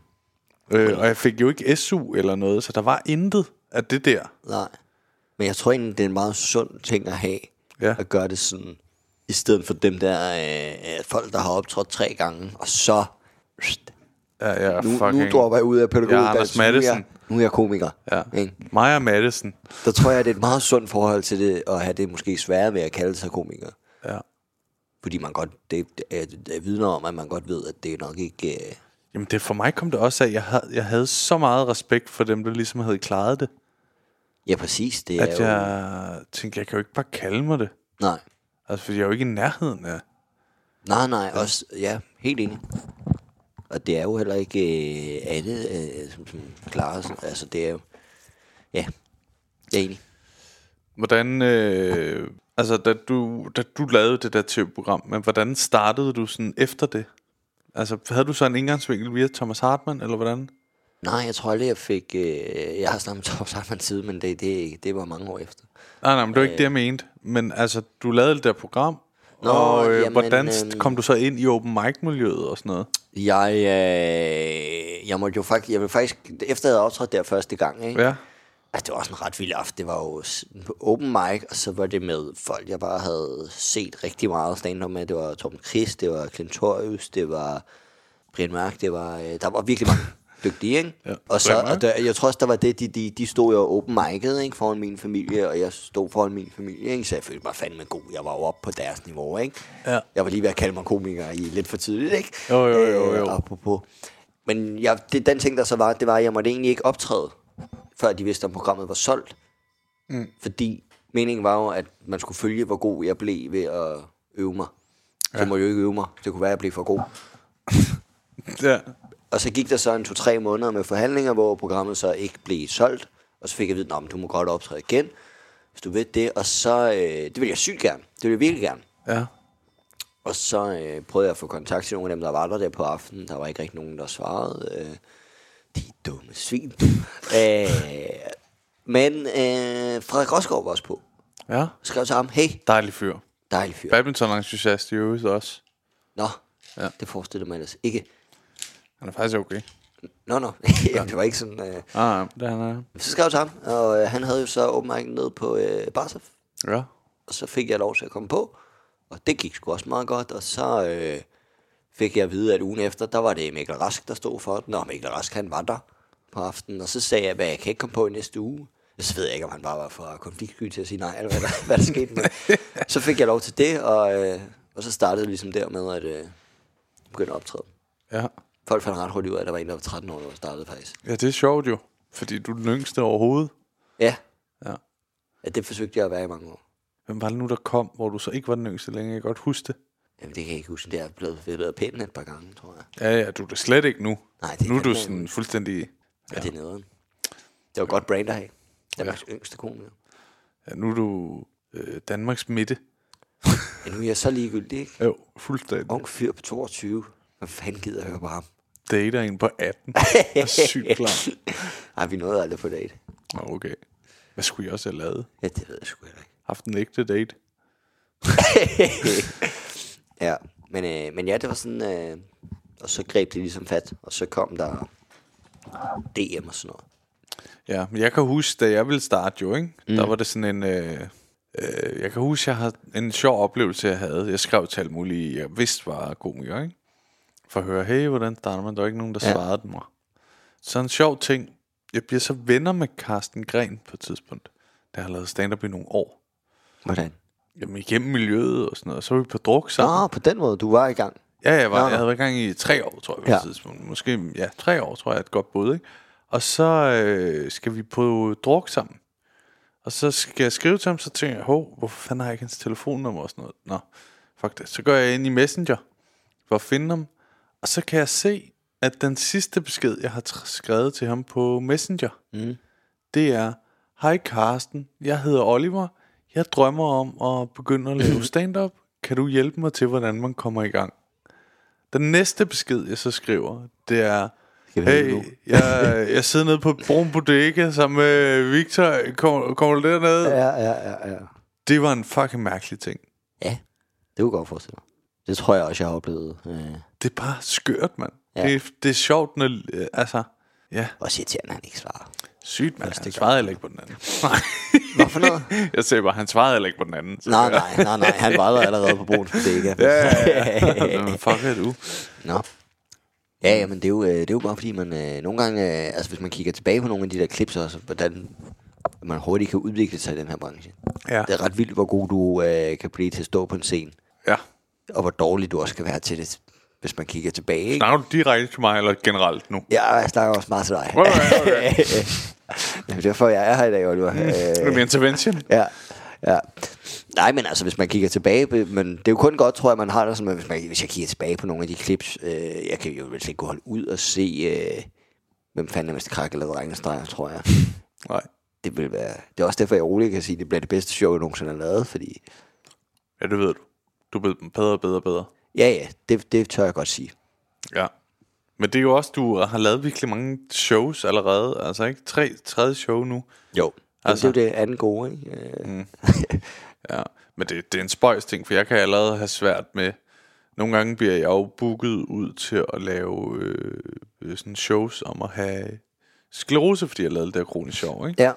Øh, og jeg fik jo ikke SU eller noget, så der var intet af det der. Nej. Men jeg tror egentlig, det er en meget sund ting at have. Ja. At gøre det sådan, i stedet for dem der øh, folk, der har optrådt tre gange, og så... Ja, jeg er Nu, fucking... nu dropper jeg ud af pædagoguddannelsen. Ja, Anders nu, er jeg, Mattesen. nu er jeg komiker. Ja. Ikke? Mig og Madison. Der tror jeg, det er et meget sundt forhold til det, at have det måske sværere ved at kalde sig komiker. Ja. Fordi man godt, det, det, er, det er vidner om, at man godt ved, at det er nok ikke... Øh, Jamen det for mig kom det også af, at jeg havde, jeg havde så meget respekt for dem, der ligesom havde klaret det, ja, præcis. Det er at jo... jeg tænkte, jeg kan jo ikke bare kalde mig det. Nej. Altså, fordi jeg er jo ikke i nærheden af... Nej, nej, også, ja, helt enig. Og det er jo heller ikke øh, alle, øh, som, som klarer sig. Altså, det er jo... Ja, jeg er enig. Hvordan, øh, altså da du, da du lavede det der tv-program, men hvordan startede du sådan efter det? Altså havde du så en indgangsvinkel via Thomas Hartmann, eller hvordan? Nej, jeg tror aldrig, jeg fik... Øh, jeg har snakket med Thomas Hartmann tid, men det, det, det var mange år efter. Nej, nej, men det var ikke det, jeg mente. Men altså, du lavede det der program, Nå, og øh, jamen, hvordan øhm, kom du så ind i open mic-miljøet og sådan noget? Jeg, øh, jeg måtte jo faktisk... Jeg vil faktisk... Efter jeg havde optrådt der første gang, ikke? Ja, Altså, det var også en ret vild aften. Det var jo open mic, og så var det med folk, jeg bare havde set rigtig meget stand med. Det var Torben Chris, det var Clint Torius, det var Brian Mørk, det var... Øh, der var virkelig mange. dygtige, ikke? Ja. Og, så, og der, jeg tror også, der var det, de, de, de stod jo open mic'et, ikke? Foran min familie, og jeg stod foran min familie, ikke? Så jeg følte mig fandme god. Jeg var jo oppe på deres niveau, ikke? Ja. Jeg var lige ved at kalde mig komiker i lidt for tidligt, ikke? Jo, jo, jo, jo. Øh, apropos. Men jeg, det, den ting, der så var, det var, at jeg måtte egentlig ikke optræde, før de vidste, om programmet var solgt. Mm. Fordi meningen var jo, at man skulle følge, hvor god jeg blev ved at øve mig. Så jeg måtte jo ikke øve mig. Det kunne være, at jeg blev for god. Ja. Og så gik der så en to-tre måneder med forhandlinger, hvor programmet så ikke blev solgt. Og så fik jeg at vide, at du må godt optræde igen, hvis du ved det. Og så, øh, det vil jeg sygt gerne. Det vil jeg virkelig gerne. Ja. Og så øh, prøvede jeg at få kontakt til nogle af dem, der var der der på aftenen. Der var ikke rigtig nogen, der svarede. Øh, de dumme svin. øh, men øh, Frederik Rosgaard var også på. Ja. Skrev til ham, hey, Dejlig fyr. dejlig fyr. Badminton-entusiast i øvrigt også. Nå, Ja. ja. det forestiller man ellers ikke. Han er faktisk okay. Nå, nå. Jamen, det var ikke sådan... Øh. Ah, det han er. Så skrev jeg til ham, og øh, han havde jo så åbenbart ned på øh, Barsaf. Ja. Og så fik jeg lov til at komme på. Og det gik sgu også meget godt. Og så øh, fik jeg at vide, at ugen efter, der var det Mikkel Rask, der stod for den. Og Mikkel Rask, han var der på aftenen. Og så sagde jeg, at jeg kan ikke komme på i næste uge. Så ved jeg ikke, om han bare var for konfliktsky til at sige nej, eller hvad der, hvad der skete. Men så fik jeg lov til det, og, øh, og så startede det ligesom der med, at øh, begynde at optræde. Ja. Folk fandt ret hurtigt ud af, at der var en, der var 13 år, der var startet faktisk. Ja, det er sjovt jo. Fordi du er den yngste overhovedet. Ja, Ja. ja det forsøgte jeg at være i mange år. Hvem var det nu, der kom, hvor du så ikke var den yngste længere? Jeg kan godt huske det. Jamen, det kan jeg ikke huske. Det er blevet ved pænt et par gange, tror jeg. Ja, ja, du er det slet ikke nu. Nej, det nu er du sådan ikke. fuldstændig... Ja. Det er nederen. Det var godt brand at have. Danmarks ja. yngste komiker. Ja, nu er du øh, Danmarks midte. Ja, nu er jeg så ligegyldig, ikke? Jo, fuldstændig. Ung fyr på 22. Hvad fanden gider at høre på ham? Dater en på 18. Det er sygt klar. Ej, vi nåede aldrig på date. Nå, okay. Hvad skulle jeg også have lavet? Ja, det ved jeg sgu heller ikke. Haft en ægte date? Ja, men, øh, men ja, det var sådan... Øh, og så greb det ligesom fat, og så kom der DM og sådan noget. Ja, men jeg kan huske, da jeg ville starte jo, ikke? Mm. Der var det sådan en... Øh, øh, jeg kan huske, jeg havde en sjov oplevelse, jeg havde. Jeg skrev til alt muligt, jeg vidste var komiker, ikke? For at høre, hey, hvordan starter man? Der var ikke nogen, der. Ja. svarede mig. Så en sjov ting. Jeg bliver så venner med Carsten Gren på et tidspunkt. Der har lavet stand-up i nogle år. Hvordan? Jamen igennem miljøet og sådan noget. Så var vi på druk sammen. Nå, på den måde, du var i gang. Ja, jeg, var, Nå, jeg nå. havde været i gang i tre år, tror jeg, på Ja. ja. tidspunkt. Måske, ja, tre år, tror jeg, er et godt bud, ikke? Og så øh, skal vi på druk sammen. Og så skal jeg skrive til ham, så tænker jeg, hov, hvorfor fanden har jeg ikke hans telefonnummer og sådan noget? Nå, fuck det. Så går jeg ind i Messenger for at finde ham. Og så kan jeg se, at den sidste besked, jeg har tr- skrevet til ham på Messenger, Mm. det er, Hej Karsten, jeg hedder Oliver. Jeg drømmer om at begynde at lave stand-up. Kan du hjælpe mig til, hvordan man kommer i gang? Den næste besked, jeg så skriver, det er, Hey, jeg, jeg sidder nede på Brun Bodega sammen med Victor. Kommer, kommer du derned? Ja. Ja, ja, ja. Det var en fucking mærkelig ting. Ja, det kunne godt forestille mig. Det tror jeg også, jeg har oplevet. Øh, Det er bare skørt, mand. Ja. Ja. Det, det er sjovt, når... øh, Altså, ja, også irriterende, at han ikke svarer. Sygt, mand. Han gang. svarede heller ikke på den anden. Nej. Hvorfor noget? Jeg sagde bare, han svarede heller ikke på den anden. Så nej, nej, nej, nej. Han var der allerede på Bruns Bodega. Ja, ja, ja. Fuck er du? Nå. Ja, men det er jo, øh, det er jo bare fordi, man øh, nogle gange, øh, altså hvis man kigger tilbage på nogle af de der clips også, hvordan man hurtigt kan udvikle sig i den her branche. Ja. Det er ret vildt, hvor god du øh, kan blive til at stå på en scene, Ja. og hvor dårlig du også kan være til det, hvis man kigger tilbage. Ikke? Snakker du direkte til mig, eller generelt nu? Ja, jeg snakker også meget til dig. Okay, okay. det er derfor, jeg er her i dag, Oliver. Det er Øh, intervention. Ja, ja. Nej, men altså, hvis man kigger tilbage, men det er jo kun godt, tror jeg, man har det sådan, hvis, man, hvis jeg kigger tilbage på nogle af de clips, øh, jeg kan jo vel ikke gå holde ud og se, øh, hvem fanden er Mester Krak eller Regnestreger, tror jeg. Nej. Det vil være, det er også derfor, jeg roligt kan sige, at det bliver det bedste show, jeg nogensinde har lavet, fordi, Ja, det ved du. Du er blevet bedre og bedre og bedre. Ja, ja, det, det tør jeg godt sige. Ja. Men det er jo også, du har lavet virkelig mange shows allerede. Altså ikke tre, tredje show nu. Jo. Altså- Altså, det er jo det andet gode, ikke? Øh, Ja. Men det, det er en spøjs ting, for jeg kan allerede have svært med... Nogle gange bliver jeg jo booket ud til at lave øh, sådan shows om at have sklerose, fordi jeg lavede det der kronisk sjov, ikke? ja.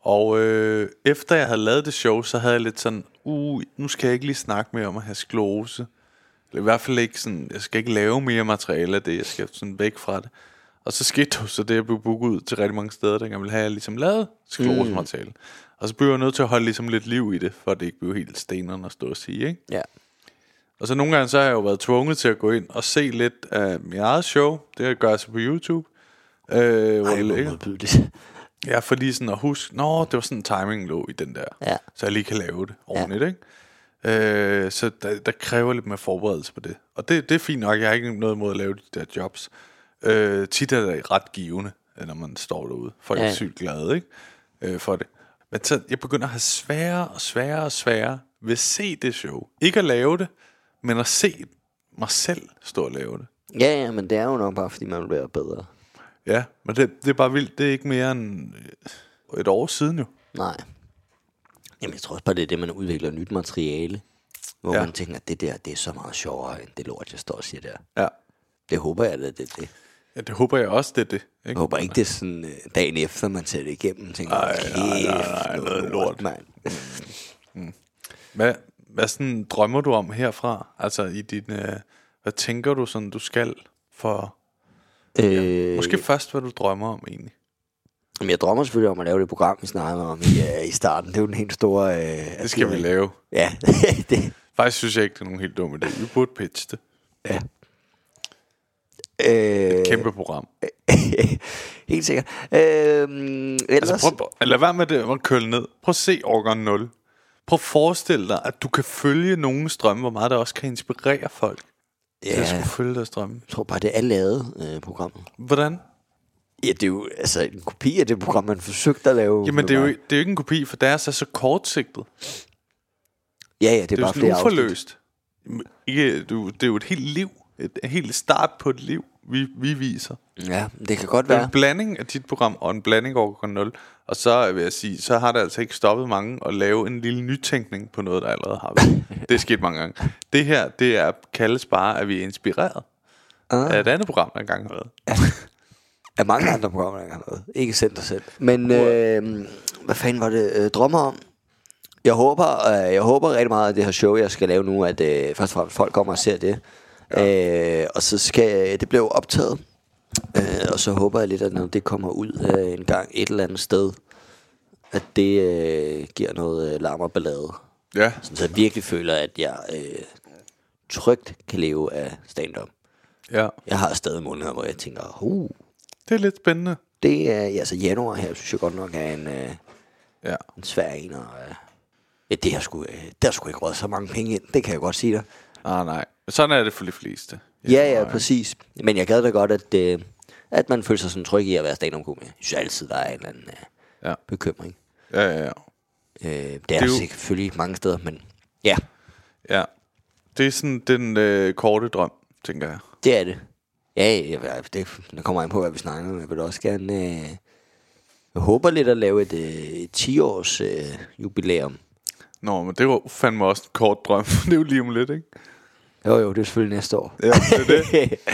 Og øh, efter jeg havde lavet det show, så havde jeg lidt sådan, uh, nu skal jeg ikke lige snakke mere om at have sklerose. I hvert fald ikke sådan, jeg skal ikke lave mere materiale af det, jeg skal sådan væk fra det. Og så skete jo så det, jeg blev booket ud til rigtig mange steder, der gerne ville have, at jeg ligesom lavet sklerosemateriale. Mm. Og så blev jeg nødt til at holde ligesom lidt liv i det, for at det ikke blev helt stenerne at stå og sige, ikke? Ja. Og så nogle gange, så har jeg jo været tvunget til at gå ind og se lidt af mit eget show. Det gør jeg så på YouTube. Øh, hvor Ej, det ligger. Ja, for lige sådan at huske, nå, det var sådan timing lå i den der. Ja. Så jeg lige kan lave det ordentligt, ja. ikke? Øh, så der, der kræver lidt mere forberedelse på det. Og det, det er fint nok, jeg har ikke noget imod at lave de der jobs. Øh, tit er det ret givende, øh, når man står derude. Folk ja. Er sygt glade, ikke? Øh, for det. Men så jeg begynder at have sværere og sværere og sværere ved at se det show. Ikke at lave det, men at se mig selv stå og lave det. Ja, ja, men det er jo nok bare, fordi man bliver bedre. Ja, men det, det er bare vildt. Det er ikke mere end et år siden jo. Nej. Jamen, jeg tror også bare, det er det, man udvikler nyt materiale. Hvor Ja. ja. man tænker, at det der, det er så meget sjovere, end det lort, jeg står og siger der. Ja. Det håber jeg, at det er det. Ja, det håber jeg også, det er det. Ikke? Jeg håber ikke, det er sådan øh, dagen efter, man ser det igennem. Tænker, Ej, nej, nej, nej, "Kæft, noget lort." mand. Hvad, hvad sådan drømmer du om herfra? Altså i din, øh, hvad tænker du sådan, du skal for... Øh, Måske først, hvad du drømmer om egentlig. Jamen, jeg drømmer selvfølgelig om at lave det program, vi snakkede om i, uh, i starten. Det er jo den helt store... Uh, Det skal vi lave. Ja, det, Faktisk synes jeg ikke, det er nogen helt dum idé. Vi burde pitche det. ja. Øh, Kæmpe program. helt sikkert. Øh, ellers, Altså prøv, lad være med det at køle ned. Prøv at se årgang 0. Prøv at forestille dig, at du kan følge nogens drømme, hvor meget det også kan inspirere folk til at ja, skulle jeg følge deres drømme. tror bare, det er lavet, øh, programmet. Hvordan? Ja, det er jo altså en kopi af det program, man forsøgte at lave. Jamen, det er, jo, det er jo ikke en kopi, for deres er så kortsigtet. Ja, ja, det er, Det er bare flere uforløst. Ikke, du, det er jo et helt liv. Et, et helt start på et liv, vi, vi viser. Ja, det kan godt Det er være. en blanding af dit program og en blanding over 0. Og så vil jeg sige, så har det altså ikke stoppet mange at lave en lille nytænkning på noget, der allerede har været. det er sket mange gange. Det her, det er kaldes bare, at vi er inspireret Ah. af et andet program, der engang har været. Af mange andre programmer, der har været. Ikke sendt dig selv. Men øh, hvad fanden var det? Øh, drømmer om? Jeg håber, øh, jeg håber rigtig meget, at det her show, jeg skal lave nu, at øh, først og fremmest folk kommer og ser det. Ja. Øh, og så skal det blive optaget. Øh, og så håber jeg lidt, at når det kommer ud øh, en gang et eller andet sted, at det øh, giver noget øh, larm og ballade. Ja, Sådan, så jeg virkelig føler, at jeg øh, trygt kan leve af stand-up. ja. Jeg har stadig måneder, hvor jeg tænker, uh, Det er lidt spændende. det er, altså januar her, synes jeg godt nok er en, øh, Ja. en svær en. Og, øh, ja, det har sgu, øh, der sgu ikke råd så mange penge ind, det kan jeg godt sige dig. Ah, nej. Sådan er det for de fleste. Ja, ja, præcis. Men jeg gad da godt, at, øh, at man føler sig sådan tryg i at være stand up Jeg synes altid, der er en eller anden øh, Ja. bekymring. Ja, ja, ja. Øh, det er, Det er jo- selvfølgelig mange steder, men ja, ja. Det er sådan den øh, korte drøm, tænker jeg. det er det. Ja, det, det kommer an på, hvad vi snakker om. Jeg vil også gerne... Øh, jeg håber lidt at lave et, øh, et 10-års øh, jubilæum. Nå, men det var fandme også en kort drøm. det er jo lige om lidt, ikke? Jo, jo, det er selvfølgelig næste år. Ja, det er det.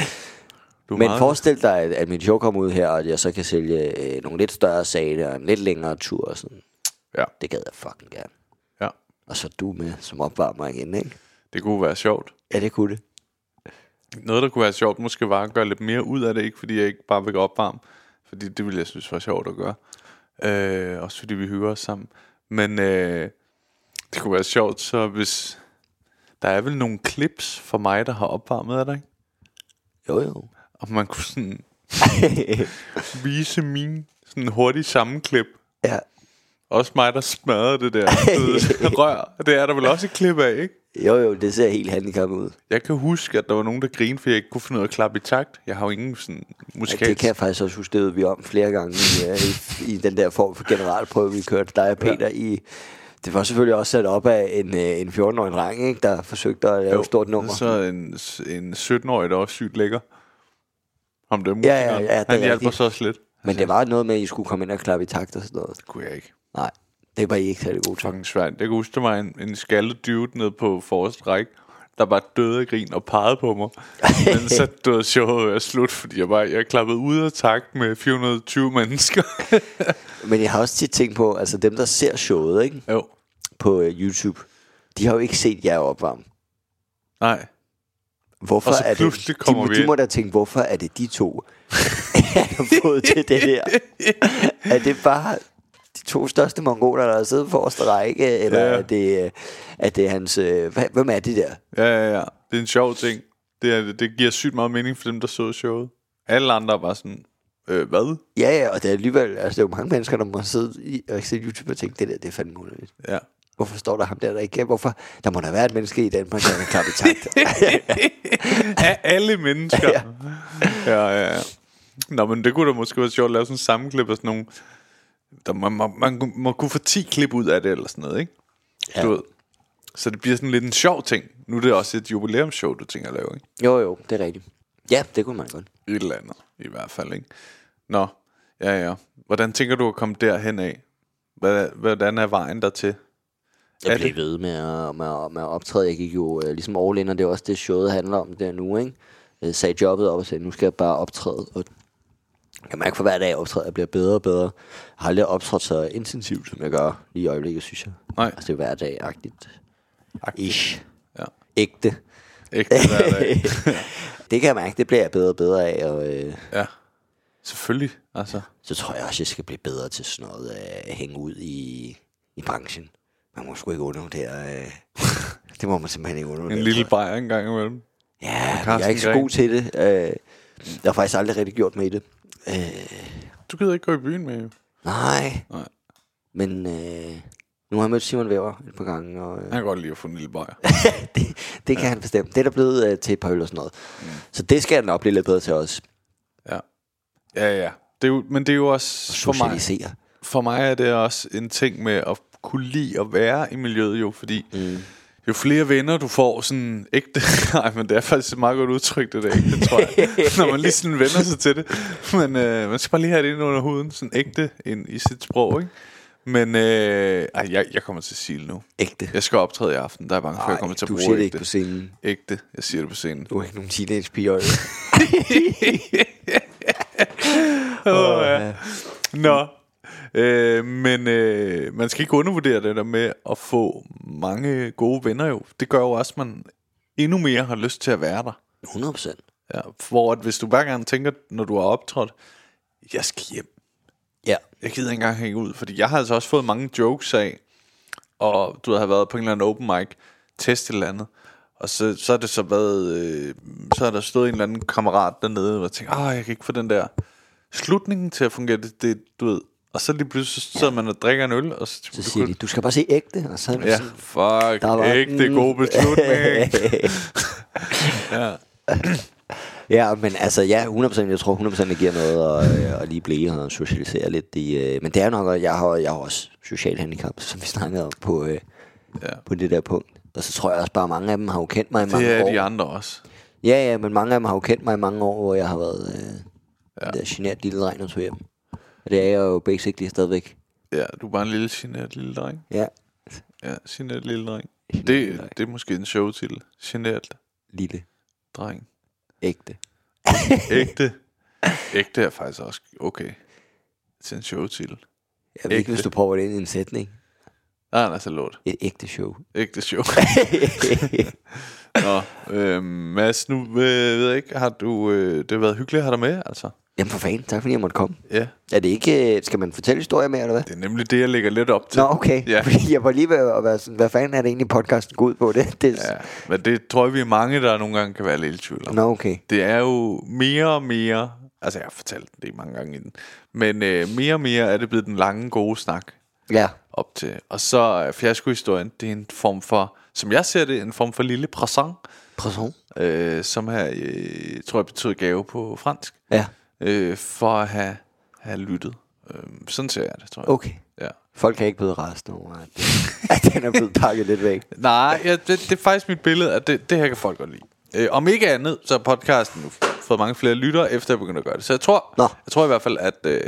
Du Men meget- forestil dig, at, at mit show kommer ud her, og at jeg så kan sælge øh, nogle lidt større sale og en lidt længere tur. Og sådan. Ja, Det gad jeg fucking gerne. ja. Og så du med som opvarmer igen, ikke? Det kunne være sjovt. Ja, det kunne det. Noget, der kunne være sjovt, måske var at gøre lidt mere ud af det, ikke fordi jeg ikke bare vil opvarme, fordi det ville jeg synes var sjovt at gøre. Øh, også fordi vi hygger os sammen. Men øh, det kunne være sjovt, så hvis... Der er vel nogle clips for mig, der har opvarmet, er der ikke? Jo, jo. Og man kunne sådan vise min sådan hurtig sammenklip. Ja. Også mig, der smadrede det der rør. Det er der vel også et klip af, ikke? Jo, jo, det ser helt handicappet ud. Jeg kan huske, at der var nogen, der grinede, fordi jeg ikke kunne finde ud af at klappe i takt. Jeg har jo ingen sådan Ja, musikalsk... det kan jeg faktisk også huske, det vi om flere gange i, uh, i, i den der form for generalprøve, vi kørte dig og Peter ja. i. Det var selvfølgelig også sat op af en, uh, en 14-årig dreng, ikke, der forsøgte at lave et stort nummer. Så en, en 17-årig, der også sygt lækker. Ham der Ja, ja, ja, det er Han rigtigt. så også lidt. Men det var noget med, at I skulle komme ind og klappe i takt og sådan noget. Det kunne jeg ikke. Nej, det var I ikke særlig gode til. Fucking svært. Jeg kan huske, der var en, en skaldet dude nede på forreste række, der bare døde af grin og pegede på mig. Men så døde showet var slut, fordi jeg bare jeg klappede ud af takt med 420 mennesker. Men jeg har også tit tænkt på, altså dem, der ser showet ikke, jo. på uh, YouTube, de har jo ikke set jer opvarme. Nej. Hvorfor Og så er det, pludselig de, kommer må- vi de må da tænke, hvorfor er det de to? han har fået til det der? Er det bare de to største mongoler, der har siddet forreste række? Eller Ja. er, det, er det hans... øh, hvad- Hvem er det der? Ja, ja, ja. Det er en sjov ting. Det, er, det giver sygt meget mening for dem, der så showet. Alle andre bare sådan, øh, hvad? Ja, ja, og det er alligevel... Altså, det er jo mange mennesker, der må sidde i, og se YouTube og tænke, det der, det er fandme underligt. Ja. Hvorfor står der ham der, der ikke? Hvorfor? Der må der være et menneske i Danmark, der kan klappe i takt. Af alle mennesker. ja. ja, ja, ja. Nå, men det kunne da måske være sjovt at lave sådan en sammenklip af sådan nogle... Der, man, man, man må kunne få 10 klip ud af det, eller sådan noget, ikke? Ja. Du ved. Så det bliver sådan lidt en sjov ting. Nu er det også et jubilæumsshow, du tænker at lave, ikke? jo, jo, det er rigtigt. Ja, det kunne man godt. Et eller andet, i hvert fald, ikke? Nå, ja, ja. Hvordan tænker du at komme derhen af? Hvordan er vejen dertil? Er Jeg det- blev ved med at, med, at, med at optræde. Jeg gik jo øh, ligesom all in, og det er også det, showet handler om der nu, ikke? Jeg sagde jobbet op og sagde, nu skal jeg bare optræde. Og kan mærke for hver dag, optræder, jeg bliver bedre og bedre. Jeg har aldrig optrådt så intensivt, som jeg gør lige i øjeblikket, synes jeg. Nej. Altså, det er hver dag-agtigt. Ish. Ja. Ægte. Ikke hver dag. det kan jeg mærke, det bliver jeg bedre og bedre af, og øh, ja. Selvfølgelig, altså. så tror jeg også, jeg skal blive bedre til sådan noget at hænge ud i, i branchen. Man må sgu ikke undervurdere. Øh, det må man simpelthen ikke undervurdere. En lille bajer en gang imellem. Ja, jeg er ikke så god til det. Øh, jeg har faktisk aldrig rigtig gjort med i det. Øh, Du gider ikke gå i byen med, nej. Nej. Men øh, nu har jeg mødt Simon Væver et par gange, og øh, Han kan godt lide at få en lille bajer. det, det kan han bestemme. Det er der blevet øh, til et par øl og sådan noget. Mm. Så det skal jeg nok blive lidt bedre til også. Ja. Ja, ja. Det er jo, men det er jo også for mig, Socialisere. for mig er det også en ting med at kunne lide at være i miljøet jo, fordi mm. Jo flere venner du får, sådan ægte, nej, men det er faktisk et meget godt udtryk, det der ægte, tror jeg, når man lige sådan vender sig til det. Men øh, man skal bare lige have det ind under huden, sådan ægte ind i sit sprog, ikke? Men øh, ej, jeg, jeg kommer til det nu. Ægte. Jeg skal optræde i aften, der er bange for, at jeg kommer til at du bruge siger det ægte. ikke på scenen. Ægte, jeg siger det på scenen. Du er ikke nogen teenage piger. Åh, ja. Nå. Øh, men øh, man skal ikke undervurdere det der med at få mange gode venner jo. Det gør jo også, at man endnu mere har lyst til at være der. 100 procent. Ja, hvor at hvis du hver gang tænker, når du har optrådt, jeg skal hjem. Ja. Jeg gider ikke engang hænge ud, fordi jeg har altså også fået mange jokes af, og du har været på en eller anden open mic, test et eller andet, og så, så har det så været, øh, så har der stået en eller anden kammerat dernede, og tænkt, ah, jeg kan ikke få den der slutningen til at fungere, det, det du ved, og så lige pludselig så sidder man og drikker en øl, og så, Så siger de, du skal bare se ægte. Og så ja, sådan, fuck, Der var- ægte god beslutning. ja. Ja, men altså, ja, 100%, jeg tror 100% det giver noget at, øh, at lige blive og socialisere lidt. I, øh, men det er nok, at jeg har, jeg har også social handicap, som vi snakkede om på, øh, Ja. på det der punkt. Og så tror jeg også bare, at mange af dem har jo kendt mig i mange Det er år. de andre også. Ja, ja, men mange af dem har jo kendt mig i mange år, hvor jeg har været øh, ja. der genert lille dreng, og tog hjem. Og det er jeg jo basically stadigvæk. Ja, du er bare en lille generet lille dreng. Ja, Ja, generet lille dreng. Genert Det, lille dreng. det er måske en showtitel. Generet lille, dreng. ægte. Ægte. Ægte er faktisk også okay. Til en showtitel. Jeg ved ikke, hvis du prøver det ind i en sætning. Nej, er så lort. Et ægte show. Ægte show. Nå, øh, Mads, nu øh, ved jeg ikke, har du, øh, det har været hyggeligt at have dig med, altså. Jamen for fanden, tak fordi jeg måtte komme. Ja, Er det ikke, øh, skal man fortælle historier med, eller hvad? det er nemlig det, jeg lægger lidt op til. Nå, okay. Ja. Fordi jeg var lige ved at være sådan, hvad fanden er det egentlig podcasten går ud på? Det, det, Ja, men det tror jeg, vi er mange, der nogle gange kan være lidt i tvivl om. Nå, okay. Det er jo mere og mere, altså jeg har fortalt det mange gange i den, men øh, mere og mere er det blevet den lange, gode snak Ja. op til. Og så er fiaskohistorien, det er en form for, som jeg ser det, en form for lille present, Præson. øh, som her, øh, tror jeg betyder gave på fransk, Ja. Øh, for at have, have lyttet. Øh, sådan ser jeg det, tror jeg. Okay. Ja. Folk kan ikke blive resten over, at, at den er blevet pakket lidt væk. Nej, ja, det, det er faktisk mit billede, at det, det her kan folk godt lide. Øh, om ikke andet, så har podcasten nu fået mange flere lyttere, efter jeg begyndte at gøre det. Så jeg tror, Nå. jeg tror i hvert fald, at øh,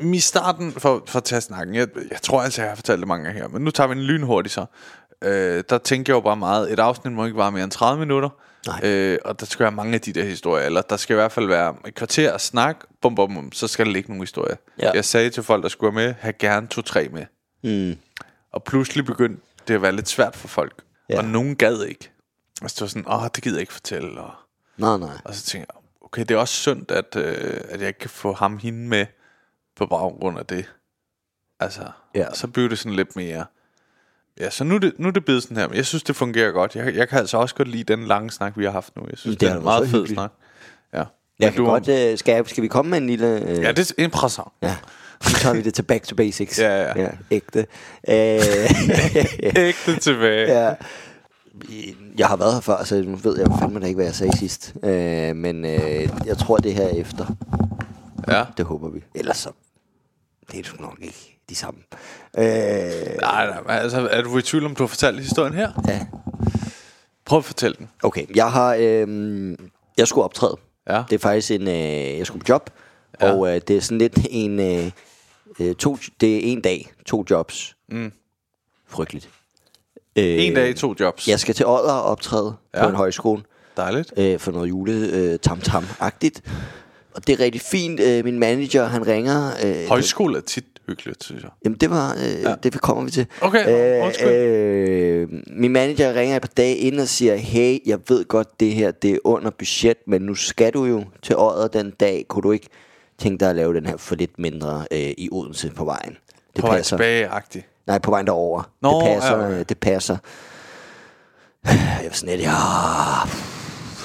i starten, for, for at tage snakken, jeg, jeg tror altså, jeg har fortalt det mange gange her, men nu tager vi en lynhurtig så. Øh, der tænker jeg jo bare meget, et afsnit må ikke vare mere end 30 minutter. Nej. Øh, og der skal være mange af de der historier, eller der skal i hvert fald være et kvarter snak, bum, bum, bum, så skal der ligge nogle historier. Ja. Jeg sagde til folk, der skulle være med, have gerne to-tre med. Mm. Og pludselig begyndte det at være lidt svært for folk. Ja. Og nogen gad ikke. Altså det var sådan, åh, det gider jeg ikke fortælle. Og, Nej, nej. og så tænkte jeg, okay, det er også synd, at, øh, at jeg ikke kan få ham hende med på baggrund af det. Altså, Ja. så bliver det sådan lidt mere... Ja, så nu er det, nu er det blevet sådan her, men jeg synes, det fungerer godt. Jeg, jeg kan altså også godt lide den lange snak, vi har haft nu. Jeg synes, Det det, har er en været meget fed hyggeligt. snak. Ja. Jeg Men kan du- godt, øh, skal, skal vi komme med en lille... Øh, Ja, det er interessant. ja. Nu tager vi det til back to basics. Ja, ja. ja ægte. Øh, Ægte tilbage. ja. Jeg har været her før, så nu ved jeg fandme da ikke, hvad jeg sagde sidst. Øh, men øh, jeg tror, det her er efter. ja. Det håber vi. Ellers så... Det er sgu nok ikke de samme. Øh, Nej, nej, altså, er du i tvivl om, du har fortalt historien her? ja. Prøv at fortælle den. Okay, jeg har... Øh, jeg skulle optræde. Ja. Det er faktisk en... Øh, jeg skulle på job. Ja. Og øh, det er sådan lidt en... Øh, øh, to, det er en dag, to jobs. Mm. Frygteligt. Øh, En dag, to jobs. Jeg skal til Odder og optræde ja. På en højskole Dejligt. øh, for noget jule øh. Og det er rigtig fint. Øh, min manager, han ringer... Øh, Højskole er tit hyggeligt, synes jeg. Jamen, det var... Øh, ja. Det kommer vi til. Okay, undskyld. øh, min manager ringer et par dage ind og siger, hey, jeg ved godt, det her det er under budget, men nu skal du jo til Odder den dag. Kunne du ikke tænke dig at lave den her for lidt mindre øh, i Odense på vejen? Det På vej tilbage-agtigt. Nej, på vejen derover. Nå, det passer. ja, okay. Det passer. Jeg var sådan lidt, ja...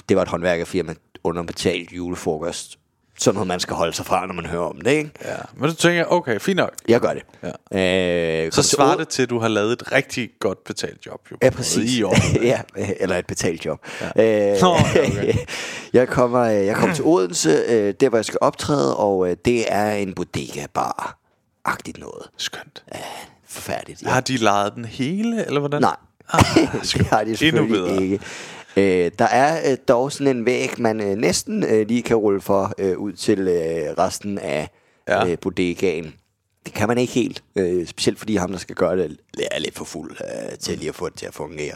Det var et håndværkerfirma underbetalt julefrokost. Sådan noget, man skal holde sig fra, når man hører om det, ikke? Ja. Men du tænker, okay, fint nok. Jeg gør det. Ja. Øh, Så svarer det til, at du har lavet et rigtig godt betalt job. Jo, Ja, præcis. I år. ja, øh, eller et betalt job. Ja. Øh, Nå, ja, okay. jeg, kommer, øh, jeg kommer til Odense, øh, der hvor jeg skal optræde, og øh, det er en bodega bar. Agtigt noget. Skønt. Forfærdeligt. Har de lejet den hele, eller hvordan? Nej, Ah, det har de selvfølgelig bedre. ikke. Øh, der er øh, dog sådan en væg, man øh, næsten øh, lige kan rulle for øh, ud til øh, resten af Ja. øh, bodegaen. Det kan man ikke helt, øh, specielt fordi ham, der skal gøre det, er lidt for fuld øh, til lige at få det til at fungere.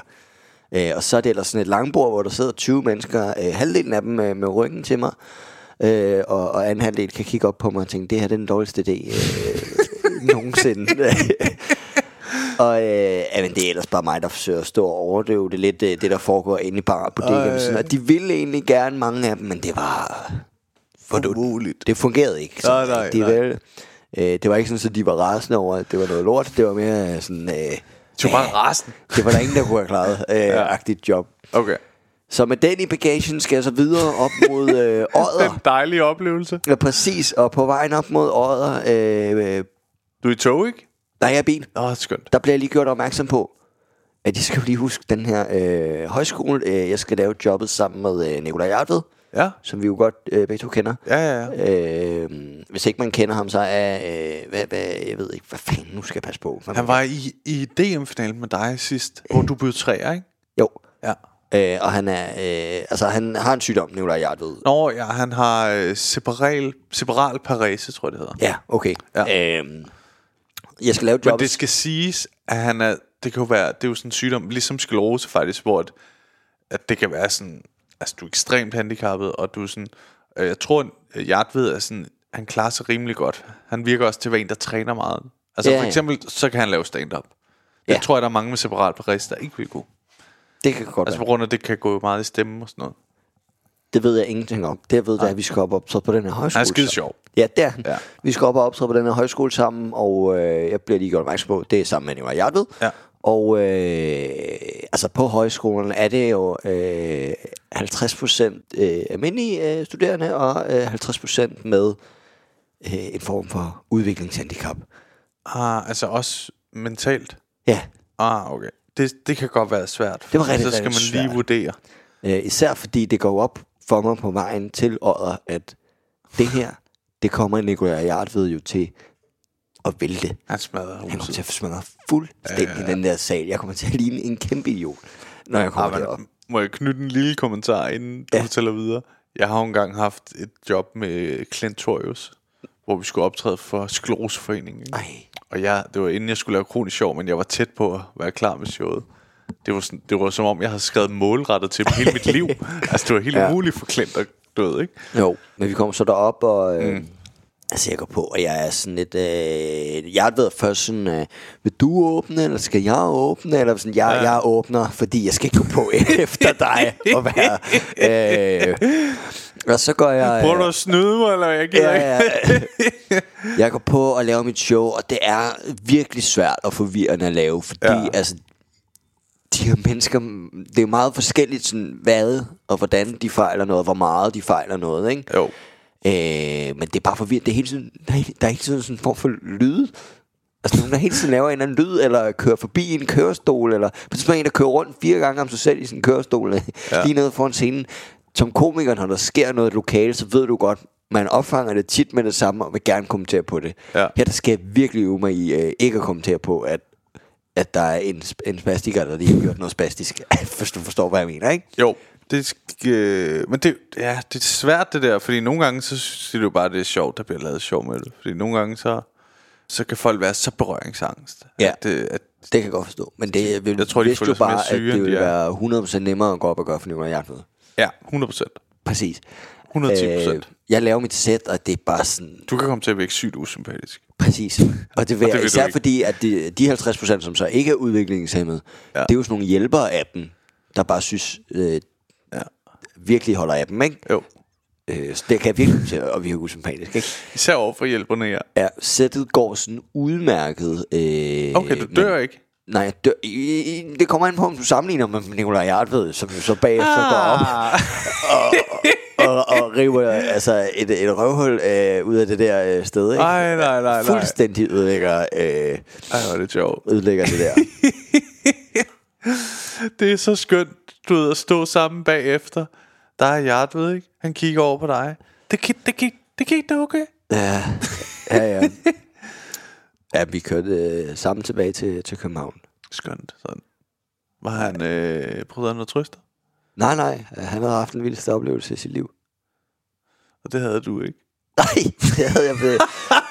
Øh, og så er det ellers sådan et langbord, hvor der sidder 20 mennesker, øh, halvdelen af dem øh, med ryggen til mig, øh, og, og anden halvdel kan kigge op på mig og tænke, det her det er den dårligste idé øh, nogensinde. Og øh, ja, men det er ellers bare mig, der forsøger at stå og overdøve det lidt, øh, det der foregår inde i bar på det. Og de ville egentlig gerne, mange af dem, men det var for umuligt. Det fungerede ikke. Nej, nej, de, nej. Vel, øh, det var ikke sådan, at de var rasende over, at det var noget lort. Det var mere øh, sådan... Øh, Du var bare resten. det var der ingen, der kunne have klaret. Øh, ja. Agtigt job. Okay. Så med den i bagagen skal jeg så videre op mod øh, Odder. Den dejlige oplevelse. Ja, præcis. Og på vejen op mod Odder, øh, øh, Du er i tog, ikke? Der er jeg i bil. Åh, oh, skønt. der bliver jeg lige gjort opmærksom på, at jeg skal lige huske den her øh, højskole. Øh, jeg skal lave jobbet sammen med øh, Nikolaj Jartved, Ja. som vi jo godt øh, begge to kender. Ja, ja, ja. Øh, hvis ikke man kender ham, så er... Øh, hvad, hvad, jeg ved ikke, hvad fanden nu skal jeg passe på. Hvad Han var i, i DM-finalen med dig sidst, hvor du blev træer, ikke? Jo, Ja. øh, og han er... Øh, altså, han har en sygdom, Nikolaj Jartved. Nå, ja, han har øh, separal, separal parese, tror jeg, det hedder. Ja, okay. Ja. Øh, jeg skal lave Men jobbet... det skal siges, at han er, det kan jo være, det er jo sådan en sygdom, ligesom sklerose faktisk, hvor at, at det kan være sådan, altså du er ekstremt handicappet, og du er sådan, øh, jeg tror, at Jartved er sådan, han klarer sig rimelig godt. Han virker også til at være en, der træner meget. Altså Ja, for ja. eksempel, så kan han lave stand-up. Ja. Jeg tror, at der er mange med separat parese, der ikke vil gå. det kan godt Altså på grund af, at det kan gå meget i stemme og sådan noget. Det ved jeg ingenting om. Det jeg ved, det er, at vi skal op og optræde på den her højskole. Han er skide sjov. Ja, det er han. Ja. Vi skal op og optræde på den her højskole sammen, og øh, jeg bliver lige gjort opmærksom på, det er sammen med Hjartved. Ja. Og øh, altså på højskolen er det jo øh, 50% øh, almindelige øh, studerende, og øh, 50% med øh, en form for udviklingshandicap. Ah, altså også mentalt. Ja, Ah, okay. Det, det kan godt være svært. Det var rigtig, Så skal man lige svært. vurdere. øh, især fordi det går op for mig på vejen til Odder, at det her, det kommer Nicolaj Hjartved jo til at vælte. Han smadrer Han kommer huset. til at smadre fuldstændig ja, ja, ja. den der sal. Jeg kommer til at ligne en kæmpe idiot, når jeg kommer Ah, derop. må jeg knytte en lille kommentar, inden du Ja. ja. fortæller videre? Jeg har jo engang haft et job med Klentorius, hvor vi skulle optræde for Skleroseforeningen. Ej. Og jeg, det var inden jeg skulle lave kronisk sjov, men jeg var tæt på at være klar med showet. Det var, sådan, det var som om, jeg havde skrevet målrettet til hele mit liv. altså, det var helt Ja. ja. umuligt for Klint at død, ikke? Jo, men vi kommer så derop, og øh, mm. Altså, jeg går på, og jeg er sådan lidt... Øh, jeg har været først sådan... Øh, vil du åbne, eller skal jeg åbne? Eller sådan, jeg, ja. jeg åbner, fordi jeg skal ikke gå på efter dig og være... Øh, og så går jeg... Prøver du at snyde mig, eller jeg gider Ja, ja. Jeg går på og laver mit show, og det er virkelig svært og forvirrende at lave, fordi ja. altså, de her mennesker, det er meget forskelligt, sådan, hvad og hvordan de fejler noget, hvor meget de fejler noget, ikke? Jo. Øh, men det er bare forvirrende. Det er hele tiden, der, er, der er hele tiden sådan en form for lyd. Altså nogen, der hele tiden laver en eller anden lyd, eller kører forbi en kørestol, eller på tidspunkt en, der kører rundt fire gange om sig selv i sin kørestol, ja. lige nede foran scenen. Som komiker, når der sker noget lokalt, så ved du godt, man opfanger det tit med det samme, og vil gerne kommentere på det. Ja. Her der skal jeg virkelig øve mig i øh, ikke at kommentere på, at, at der er en, en spastiker, der lige har gjort noget spastisk. Hvis du forstår, hvad jeg mener, ikke? Jo, det, øh, men det, ja, det er svært det der, fordi nogle gange så synes jo bare, det er sjovt, der bliver lavet sjov med det. Fordi nogle gange så, så kan folk være så berøringsangst. Ja. At, øh, at, Det kan jeg godt forstå. Men det vil, Jeg tror, de vidste mere bare, syge, at det ville være 100% nemmere at gå op og gøre for Nicolai Hjertfed. ja, 100 procent. Præcis. 110 Øh, procent. Jeg laver mit sæt, og det er bare sådan... Du kan komme til at virke sygt usympatisk. Præcis. Og det vil Og det vil især fordi, at de, de 50% som så ikke er udviklingshemmet, Ja. det er jo sådan nogle hjælpere af dem, der bare synes, øh, Ja. virkelig holder af dem, ikke? Jo. Øh, så det kan jeg virkelig til at virke usympatisk, ikke? Især over for hjælperne, ja. Ja, sættet går sådan udmærket. Øh, Okay, du dør men, ikke. Nej, jeg dør, i, i, det kommer an på, om du sammenligner med Nicolai Hjertved, som jo så bagefter går op og, og river altså et, et røvhul øh, ud af det der øh, sted, ikke? Nej, nej, nej, nej. Fuldstændig ødelægger, øh, Ej, hvor er det sjovt. ødelægger det der. Det er så skønt, du ved, at stå sammen bagefter. Der er Hjartved, ikke? Han kigger over på dig. Det gik, det gik, det gik det okay? ja, ja, ja. Ja, vi kørte øh, sammen tilbage til, til København. Skønt, sådan. Var han, øh, prøvede han noget trøster? Nej, nej, han havde haft en vildeste oplevelse i sit liv. Og det havde du ikke. Nej, det havde jeg,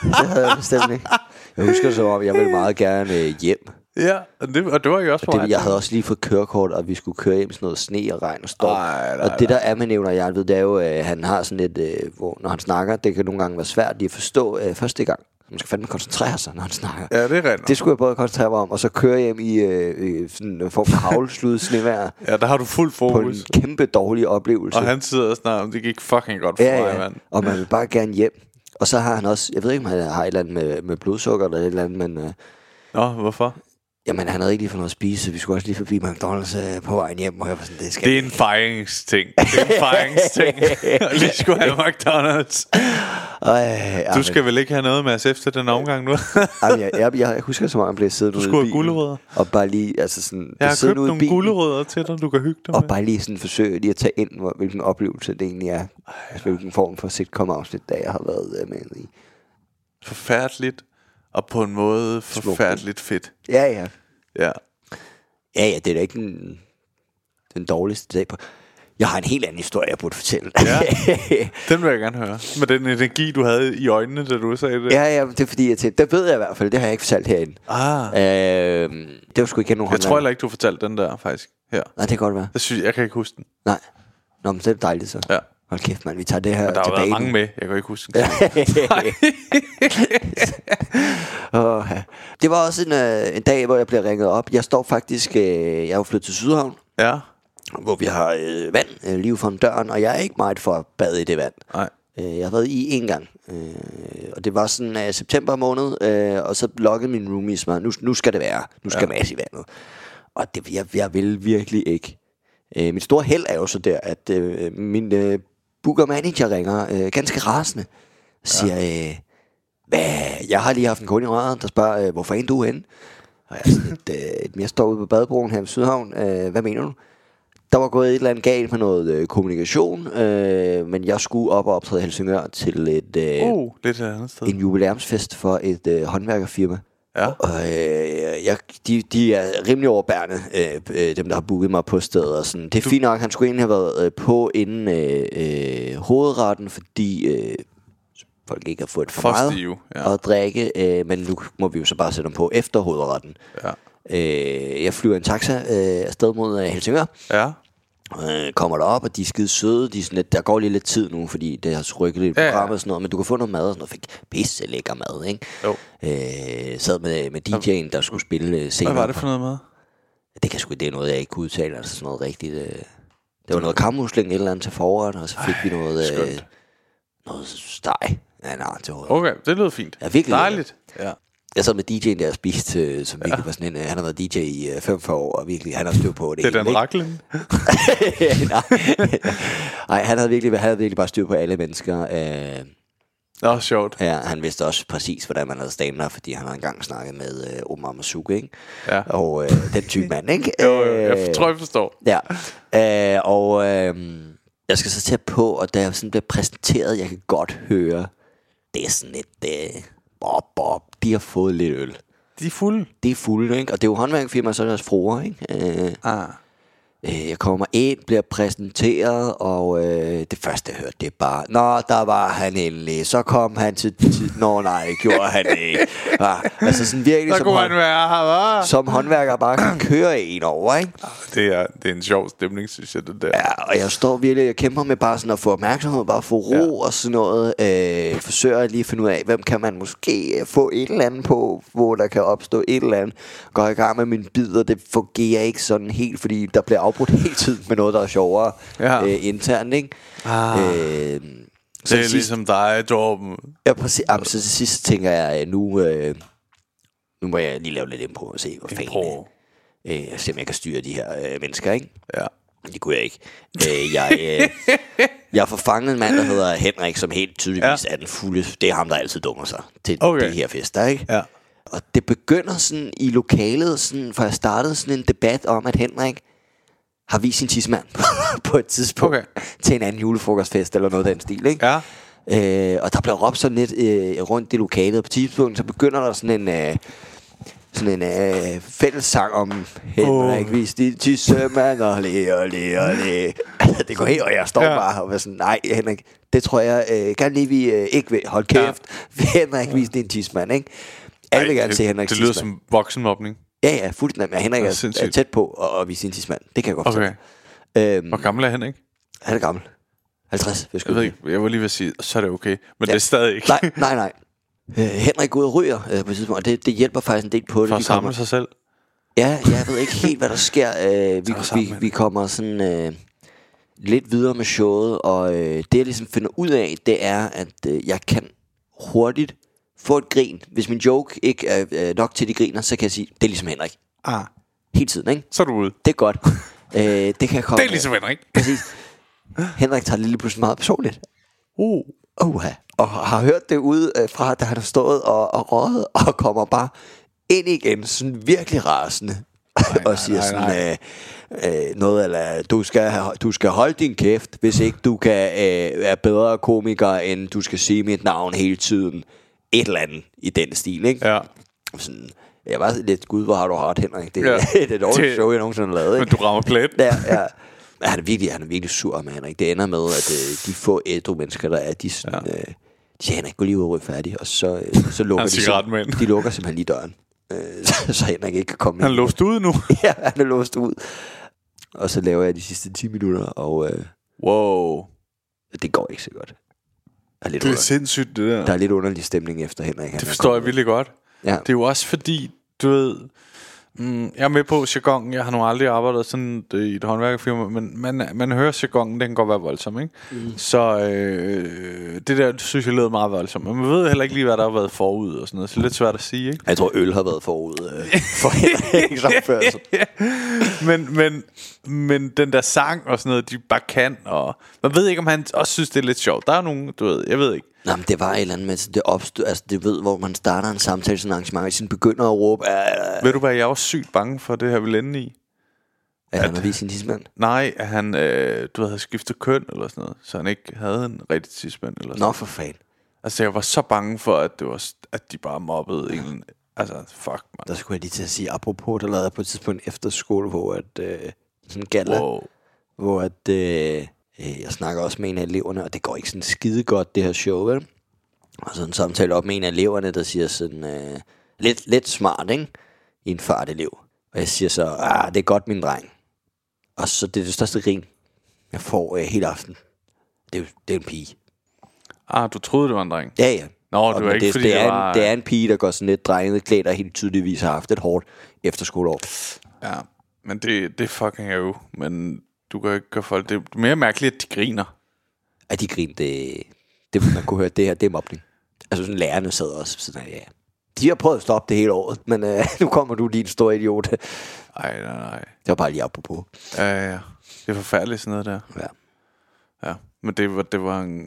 det havde jeg bestemt ikke. Jeg husker så om, jeg ville meget gerne øh, hjem. Ja, og det, og det var jo også på Det, vej jeg havde også lige fået kørekort, og vi skulle køre hjem sådan noget sne og regn og storm. Ej, nej, og det der er med nævner jeg ved, det er jo, at han har sådan lidt, øh, hvor når han snakker, det kan nogle gange være svært lige at forstå øh, første gang. Man skal fandme koncentrere sig, når han snakker. Ja, det er rent. Det skulle jeg både koncentrere mig om, og så køre hjem i øh, sådan en form for havlslud snevejr Ja, der har du fuld på en fokus. kæmpe dårlig oplevelse. Og han sidder og snakker om, det gik fucking godt for ja, mig, ja, mand. og man vil bare gerne hjem. Og så har han også, jeg ved ikke, om han har et eller andet med, med blodsukker eller et eller andet, men øh, Nå, hvorfor? Jamen, han havde ikke lige fået noget at spise, så vi skulle også lige forbi McDonald's øh, på vejen hjem, og jeg var sådan, det skal Det er en fejringsting. Det er en fejringsting. Lige skulle have McDonald's. Øh, Du skal vel ikke have noget med os efter den omgang nu? Jamen, jeg, jeg, jeg, husker som om, jeg blev siddet Du ude i bilen, gulerødder. Og bare lige, altså sådan, Jeg har siddende købt ude nogle gulerødder til dig, du kan hygge dig Og med. bare lige sådan forsøge lige at tage ind, hvor, hvilken oplevelse det egentlig er. Altså, hvilken form for sitcom afsnit, der jeg har været øh, med i. Forfærdeligt. Og på en måde forfærdeligt fedt. Ja, ja. Ja. Ja, ja, det er da ikke den, den dårligste dag på. Jeg har en helt anden historie, jeg burde fortælle. Ja. Den vil jeg gerne høre. Med den energi, du havde i øjnene, da du sagde det. ja, ja, det er fordi, jeg tænkte, det ved jeg i hvert fald, det har jeg ikke fortalt herinde. Ah. Øh, det var sgu ikke nogen Jeg tror heller ikke, du fortalte den der, faktisk. Her. Nej, det kan godt være. Jeg, synes, jeg kan ikke huske den. Nej. Nå, men det er dejligt så. Ja. Hold kæft, mand, vi tager det her Der har tilbage. mange med. Jeg kan ikke huske. Åh, ja. Det var også en, øh, en dag, hvor jeg blev ringet op. Jeg står faktisk, øh, jeg er jo flyttet til Sydhavn, ja. hvor vi har øh, vand øh, lige foran døren, og jeg er ikke meget for at bade i det vand. Nej. Øh, jeg har været i en gang, øh, og det var sådan øh, september måned, øh, og så lokkede min roomies mig, nu, nu skal det være, nu skal ja. Mads i vandet. Og det, jeg, jeg vil virkelig ikke. Øh, mit store held er jo så der, at øh, min øh, booker manager ringer øh, ganske rasende, og siger, øh, hvad, jeg har lige haft en kunde i røret, der spørger, øh, hvorfor er du henne? Og jeg, er sådan lidt, øh, jeg står ude på badebroen her i Sydhavn, øh, hvad mener du? Der var gået et eller andet galt med noget øh, kommunikation, øh, men jeg skulle op og optræde i Helsingør til et, øh, Uh, lidt et andet sted. en jubilæumsfest for et øh, håndværkerfirma. Ja. Og øh, jeg, de, de er rimelig overbærende, øh, øh, dem der har booket mig på stedet. Og sådan. Det er fint nok, han skulle egentlig have været øh, på inden øh, øh, hovedretten, fordi øh, folk ikke har fået for For meget stive, ja. at drikke. Øh, men nu må vi jo så bare sætte dem på efter hovedretten. Ja. Øh, jeg flyver en taxa øh, afsted mod øh, Helsingør. Ja. Øh, kommer derop, og de er skide søde. De er sådan lidt, der går lige lidt tid nu, fordi det har rykket lidt i Ja, programmet og sådan noget, men du kan få noget mad og sådan noget. Fik pisse lækker mad, ikke? Jo. Øh, sad med, med DJ'en, der skulle spille øh, senere. Hvad var det for noget med? Det kan sgu det er noget, jeg ikke kunne udtale, altså sådan noget rigtigt. Øh. Det var noget kammusling et eller andet til forret, og så fik vi noget, øh, noget steg. Ja, nej, det var, Okay, det lyder fint. Ja, virkelig Dejligt. Ja. Jeg sad med DJ'en der og spiste, øh, som virkelig var sådan en, øh, han har været DJ i øh, 45 år, og virkelig, han har styr på det. Det er den raklen. Nej, han havde virkelig, han havde virkelig bare styr på alle mennesker. Øh, Nå, sjovt. ja, han vidste også præcis, hvordan man havde stand fordi han havde engang snakket med øh, Omar Masuke, ikke? Ja. Og øh, den type mand, ikke? Jo, jo, jeg Øh, tror, jeg forstår. Ja, øh, og øh, jeg skal så til at på, og da jeg sådan bliver præsenteret, jeg kan godt høre, det er sådan lidt, øh, bob, bob, de har fået lidt øl. De er fulde. Det er fulde, ikke? Og det er jo håndværkerfirma, så er deres fruer, ikke? Øh, Ah. Øh, jeg kommer ind, bliver præsenteret, og øh, det første, jeg hørte, det er bare, Nå, der var han endelig. Så kom han til... til Nå, nej, gjorde han ikke. Ja, altså sådan virkelig som, hånd, være som håndværker bare kan køre en over, ikke? Det er, det er en sjov stemning, synes jeg, det der. Ja, og jeg står virkelig, jeg kæmper med bare sådan at få opmærksomhed, bare få ro ja. og sådan noget. Øh, forsøger lige at finde ud af, hvem kan man måske få et eller andet på, hvor der kan opstå et eller andet. Går i gang med min bid, og det fungerer ikke sådan helt, fordi der bliver afbrudt hele tiden med noget, der er sjovere Ja. øh, internt, ikke? Ah. Øh, så det er sidst- ligesom dig, Torben. Ja, præcis. Jamen, så til sidst tænker jeg, nu, øh, nu må jeg lige lave lidt impro og se, hvor fanden Impro. øh, se, om jeg kan styre de her øh, mennesker, ikke? Ja. Det kunne jeg ikke. Øh, jeg, øh, jeg har forfanget en mand, der hedder Henrik, som helt tydeligvis Ja. er den fulde. Det er ham, der altid dummer sig til Okay. de her fester, ikke? Ja. Og det begynder sådan i lokalet, sådan, for jeg startede sådan en debat om, at Henrik har vist sin tidsmand på et tidspunkt Okay. til en anden julefrokostfest eller noget af den stil, ikke? Ja. Øh, og der blev råbt sådan lidt øh, rundt i lokalet, og på tidspunkt, så begynder der sådan en... Øh, sådan en øh, fællessang om Henrik, oh. vis dit tissemand, og le, og le, og le. Altså, det går helt, og jeg står Ja. bare og er sådan, nej Henrik, det tror jeg øh, gerne lige, vi øh, ikke vil. Hold kæft, ja. Henrik, vis din tissemand, ikke? Alle vil gerne det, se Henrik Det lyder som voksenmobning. Ja, ja, fuldstændig. Men Henrik er er, er tæt på at, at vise sin tissemand. Det kan jeg godt Okay. forstå. Øhm, Hvor gammel er han, ikke? han er gammel. 50, hvis Jeg ved ikke, jeg var lige ved at sige, så er det okay. Men ja. det Ja. er stadig ikke. Nej, nej, nej. Øh, Henrik går ud og ryger øh, på et tidspunkt, og det, det hjælper faktisk en del på det. For at samle kommer, sig selv. ja, jeg ved ikke helt, hvad der sker. Øh, vi, vi, vi kommer sådan øh, lidt videre med showet, og øh, det jeg ligesom finder ud af, det er, at øh, jeg kan hurtigt få et grin. Hvis min joke ikke er øh, nok til, de griner, så kan jeg sige, det er ligesom Henrik. Ah. Hele tiden, ikke? Så er du ude. Det er godt. øh, det kan jeg komme Det er ligesom Henrik. Præcis. Henrik tager det lige pludselig meget personligt. Uh. Uh, og har hørt det ud øh, fra, da han har stået og, og røget, og kommer bare ind igen, sådan virkelig rasende. og siger nej, sådan øh, øh, noget eller du skal, du skal holde din kæft, hvis ikke du kan øh, være bedre komiker, end du skal sige mit navn hele tiden. Et eller andet i den stil, ikke? Ja. Sådan, jeg var lidt, gud, hvor har du ret, Henrik. Det, Ja. det er det dårligste show, jeg nogensinde har lavet, ikke? Men du rammer plet. Ja, ja. Han er virkelig, han er virkelig sur med Henrik. Det ender med, at øh, de få ædru mennesker, der er, de, sådan, ja. øh, de Henrik, gå lige ud og ryge færdig. Og så, øh, så lukker er de, de lukker simpelthen lige døren. Øh, så, så Henrik ikke kan komme Han er låst ude nu. ja, han er låst ud. Og så laver jeg de sidste 10 minutter, og øh, Wow. det går ikke så godt. Er lidt, Det er under, sindssygt, det der. der er lidt underlig stemning efter Henrik. Det forstår jeg virkelig godt. Ja. Det er jo også fordi, du ved... Mm, jeg er med på jargon. Jeg har nu aldrig arbejdet sådan øh, i et håndværkerfirma, men man, man hører jargonen, den kan godt være voldsom, ikke? Mm. Så øh, det der, synes jeg, lyder meget voldsomt. Men man ved heller ikke lige, hvad der har været forud og sådan noget. Så det er lidt svært at sige, ikke? Jeg tror, øl har været forud øh, for Henrik men, men, men den der sang og sådan noget, de bare kan, og man ved ikke, om han også synes, det er lidt sjovt. Der er nogen, du ved, jeg ved ikke. Nå, men det var et eller andet med, så det opstod, altså det ved, hvor man starter en samtale, sådan en arrangement, og sådan begynder at råbe, at Ved du hvad, jeg er også sygt bange for det her, vil ende i. han har vist sin tidsmand. Nej, at han, øh, du ved, havde skiftet køn eller sådan noget, så han ikke havde en rigtig tidsmand eller sådan Nå, for fanden. Altså, jeg var så bange for, at, det var, at de bare mobbede en. Altså, fuck, Der man. skulle jeg lige til at sige, apropos, der lavede jeg på et tidspunkt efter skole, hvor at, øh, sådan en gala, wow. Hvor at, øh, øh, jeg snakker også med en af eleverne, og det går ikke sådan skide godt, det her show, vel? Og så en samtale op med en af eleverne, der siger sådan, øh, lidt, lidt smart, ikke? I en fart elev. Og jeg siger så, ah, det er godt, min dreng. Og så det er det største ring Jeg får øh, hele aften. Det er, det er en pige. Ah, du troede, det var en dreng. Ja, ja. Nå, det var ikke, det, fordi det, det er var- en, det er en pige, der går sådan lidt drenget klædt og helt tydeligvis har haft et hårdt efterskoleår. Ja, men det, det er fucking jo. Men du kan ikke gøre folk... Det er mere mærkeligt, at de griner. At de grin, det, det man kunne høre, det her, det er mobning. Altså sådan lærerne sad også sådan ja. De har prøvet at stoppe det hele året, men øh, nu kommer du lige en stor idiot. Det Ej, nej, nej. var bare lige apropos. Ja, ja, ja. Det er forfærdeligt sådan noget der. Ja. Ja, men det var, det var en,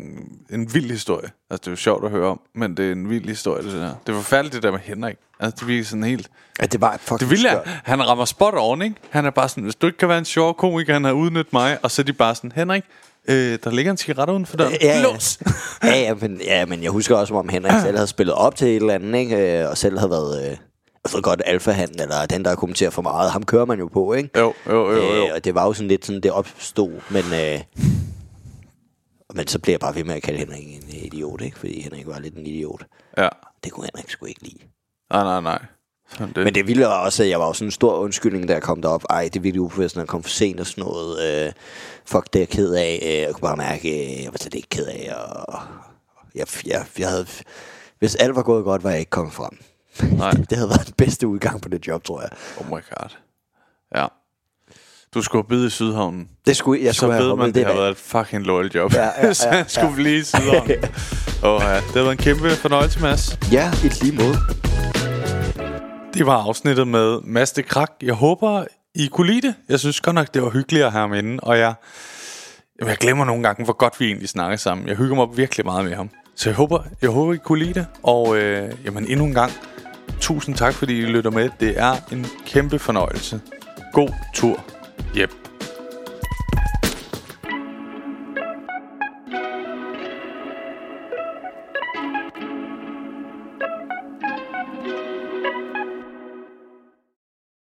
en vild historie. Altså, det er jo sjovt at høre om, men det er en vild historie, det der. Det er forfærdeligt, det der med Henrik. Altså, det virker sådan helt... ja det var fucking Det vilde er, han rammer spot on, ikke? Han er bare sådan, hvis du ikke kan være en sjov komiker, han har udnyttet mig, og så er de bare sådan, Henrik, øh, der ligger en cigaret uden for døren. Ja, ja. Lås! ja, ja, men, ja, men jeg husker også, om Henrik selv havde spillet op til et eller andet, ikke? Øh, og selv havde været, øh, jeg ved godt, alfahan, eller den, der kommenterer for meget. Ham kører man jo på, ikke? Jo, jo, jo, jo. Øh, og det var jo sådan lidt sådan, det opstod, men... Øh, men så blev jeg bare ved med at kalde Henrik en idiot, ikke? Fordi Henrik var lidt en idiot. Ja. Det kunne Henrik sgu ikke lide. Nej, nej, nej. Sådan det. Men det ville også, at jeg var jo sådan en stor undskyldning, da jeg kom derop. Ej, det er virkelig uprofessionelt at komme for sent og sådan noget. Øh, fuck, det er jeg ked af. Øh, jeg kunne bare mærke, øh, jeg var slet ikke ked af. Og jeg, jeg, jeg havde, hvis alt var gået godt, var jeg ikke kommet frem. Nej. det havde været den bedste udgang på det job, tror jeg. Oh my god. Ja. Du skulle have bidt i Sydhavnen. Det skulle, jeg så skulle have ved man, det det har været et fucking loyal job. Ja, ja, ja, så han skulle ja. blive i Sydhavnen. Åh ja, det har været en kæmpe fornøjelse, Mads. Ja, i lige måde. Det var afsnittet med Mads de Krak. Jeg håber, I kunne lide det. Jeg synes godt nok, det var hyggeligt at have ham inde, og jeg, jamen, jeg glemmer nogle gange, hvor godt vi egentlig snakker sammen. Jeg hygger mig virkelig meget med ham. Så jeg håber, jeg håber I kunne lide det, og øh, jamen, endnu en gang, tusind tak, fordi I lytter med. Det er en kæmpe fornøjelse. God tur hjem.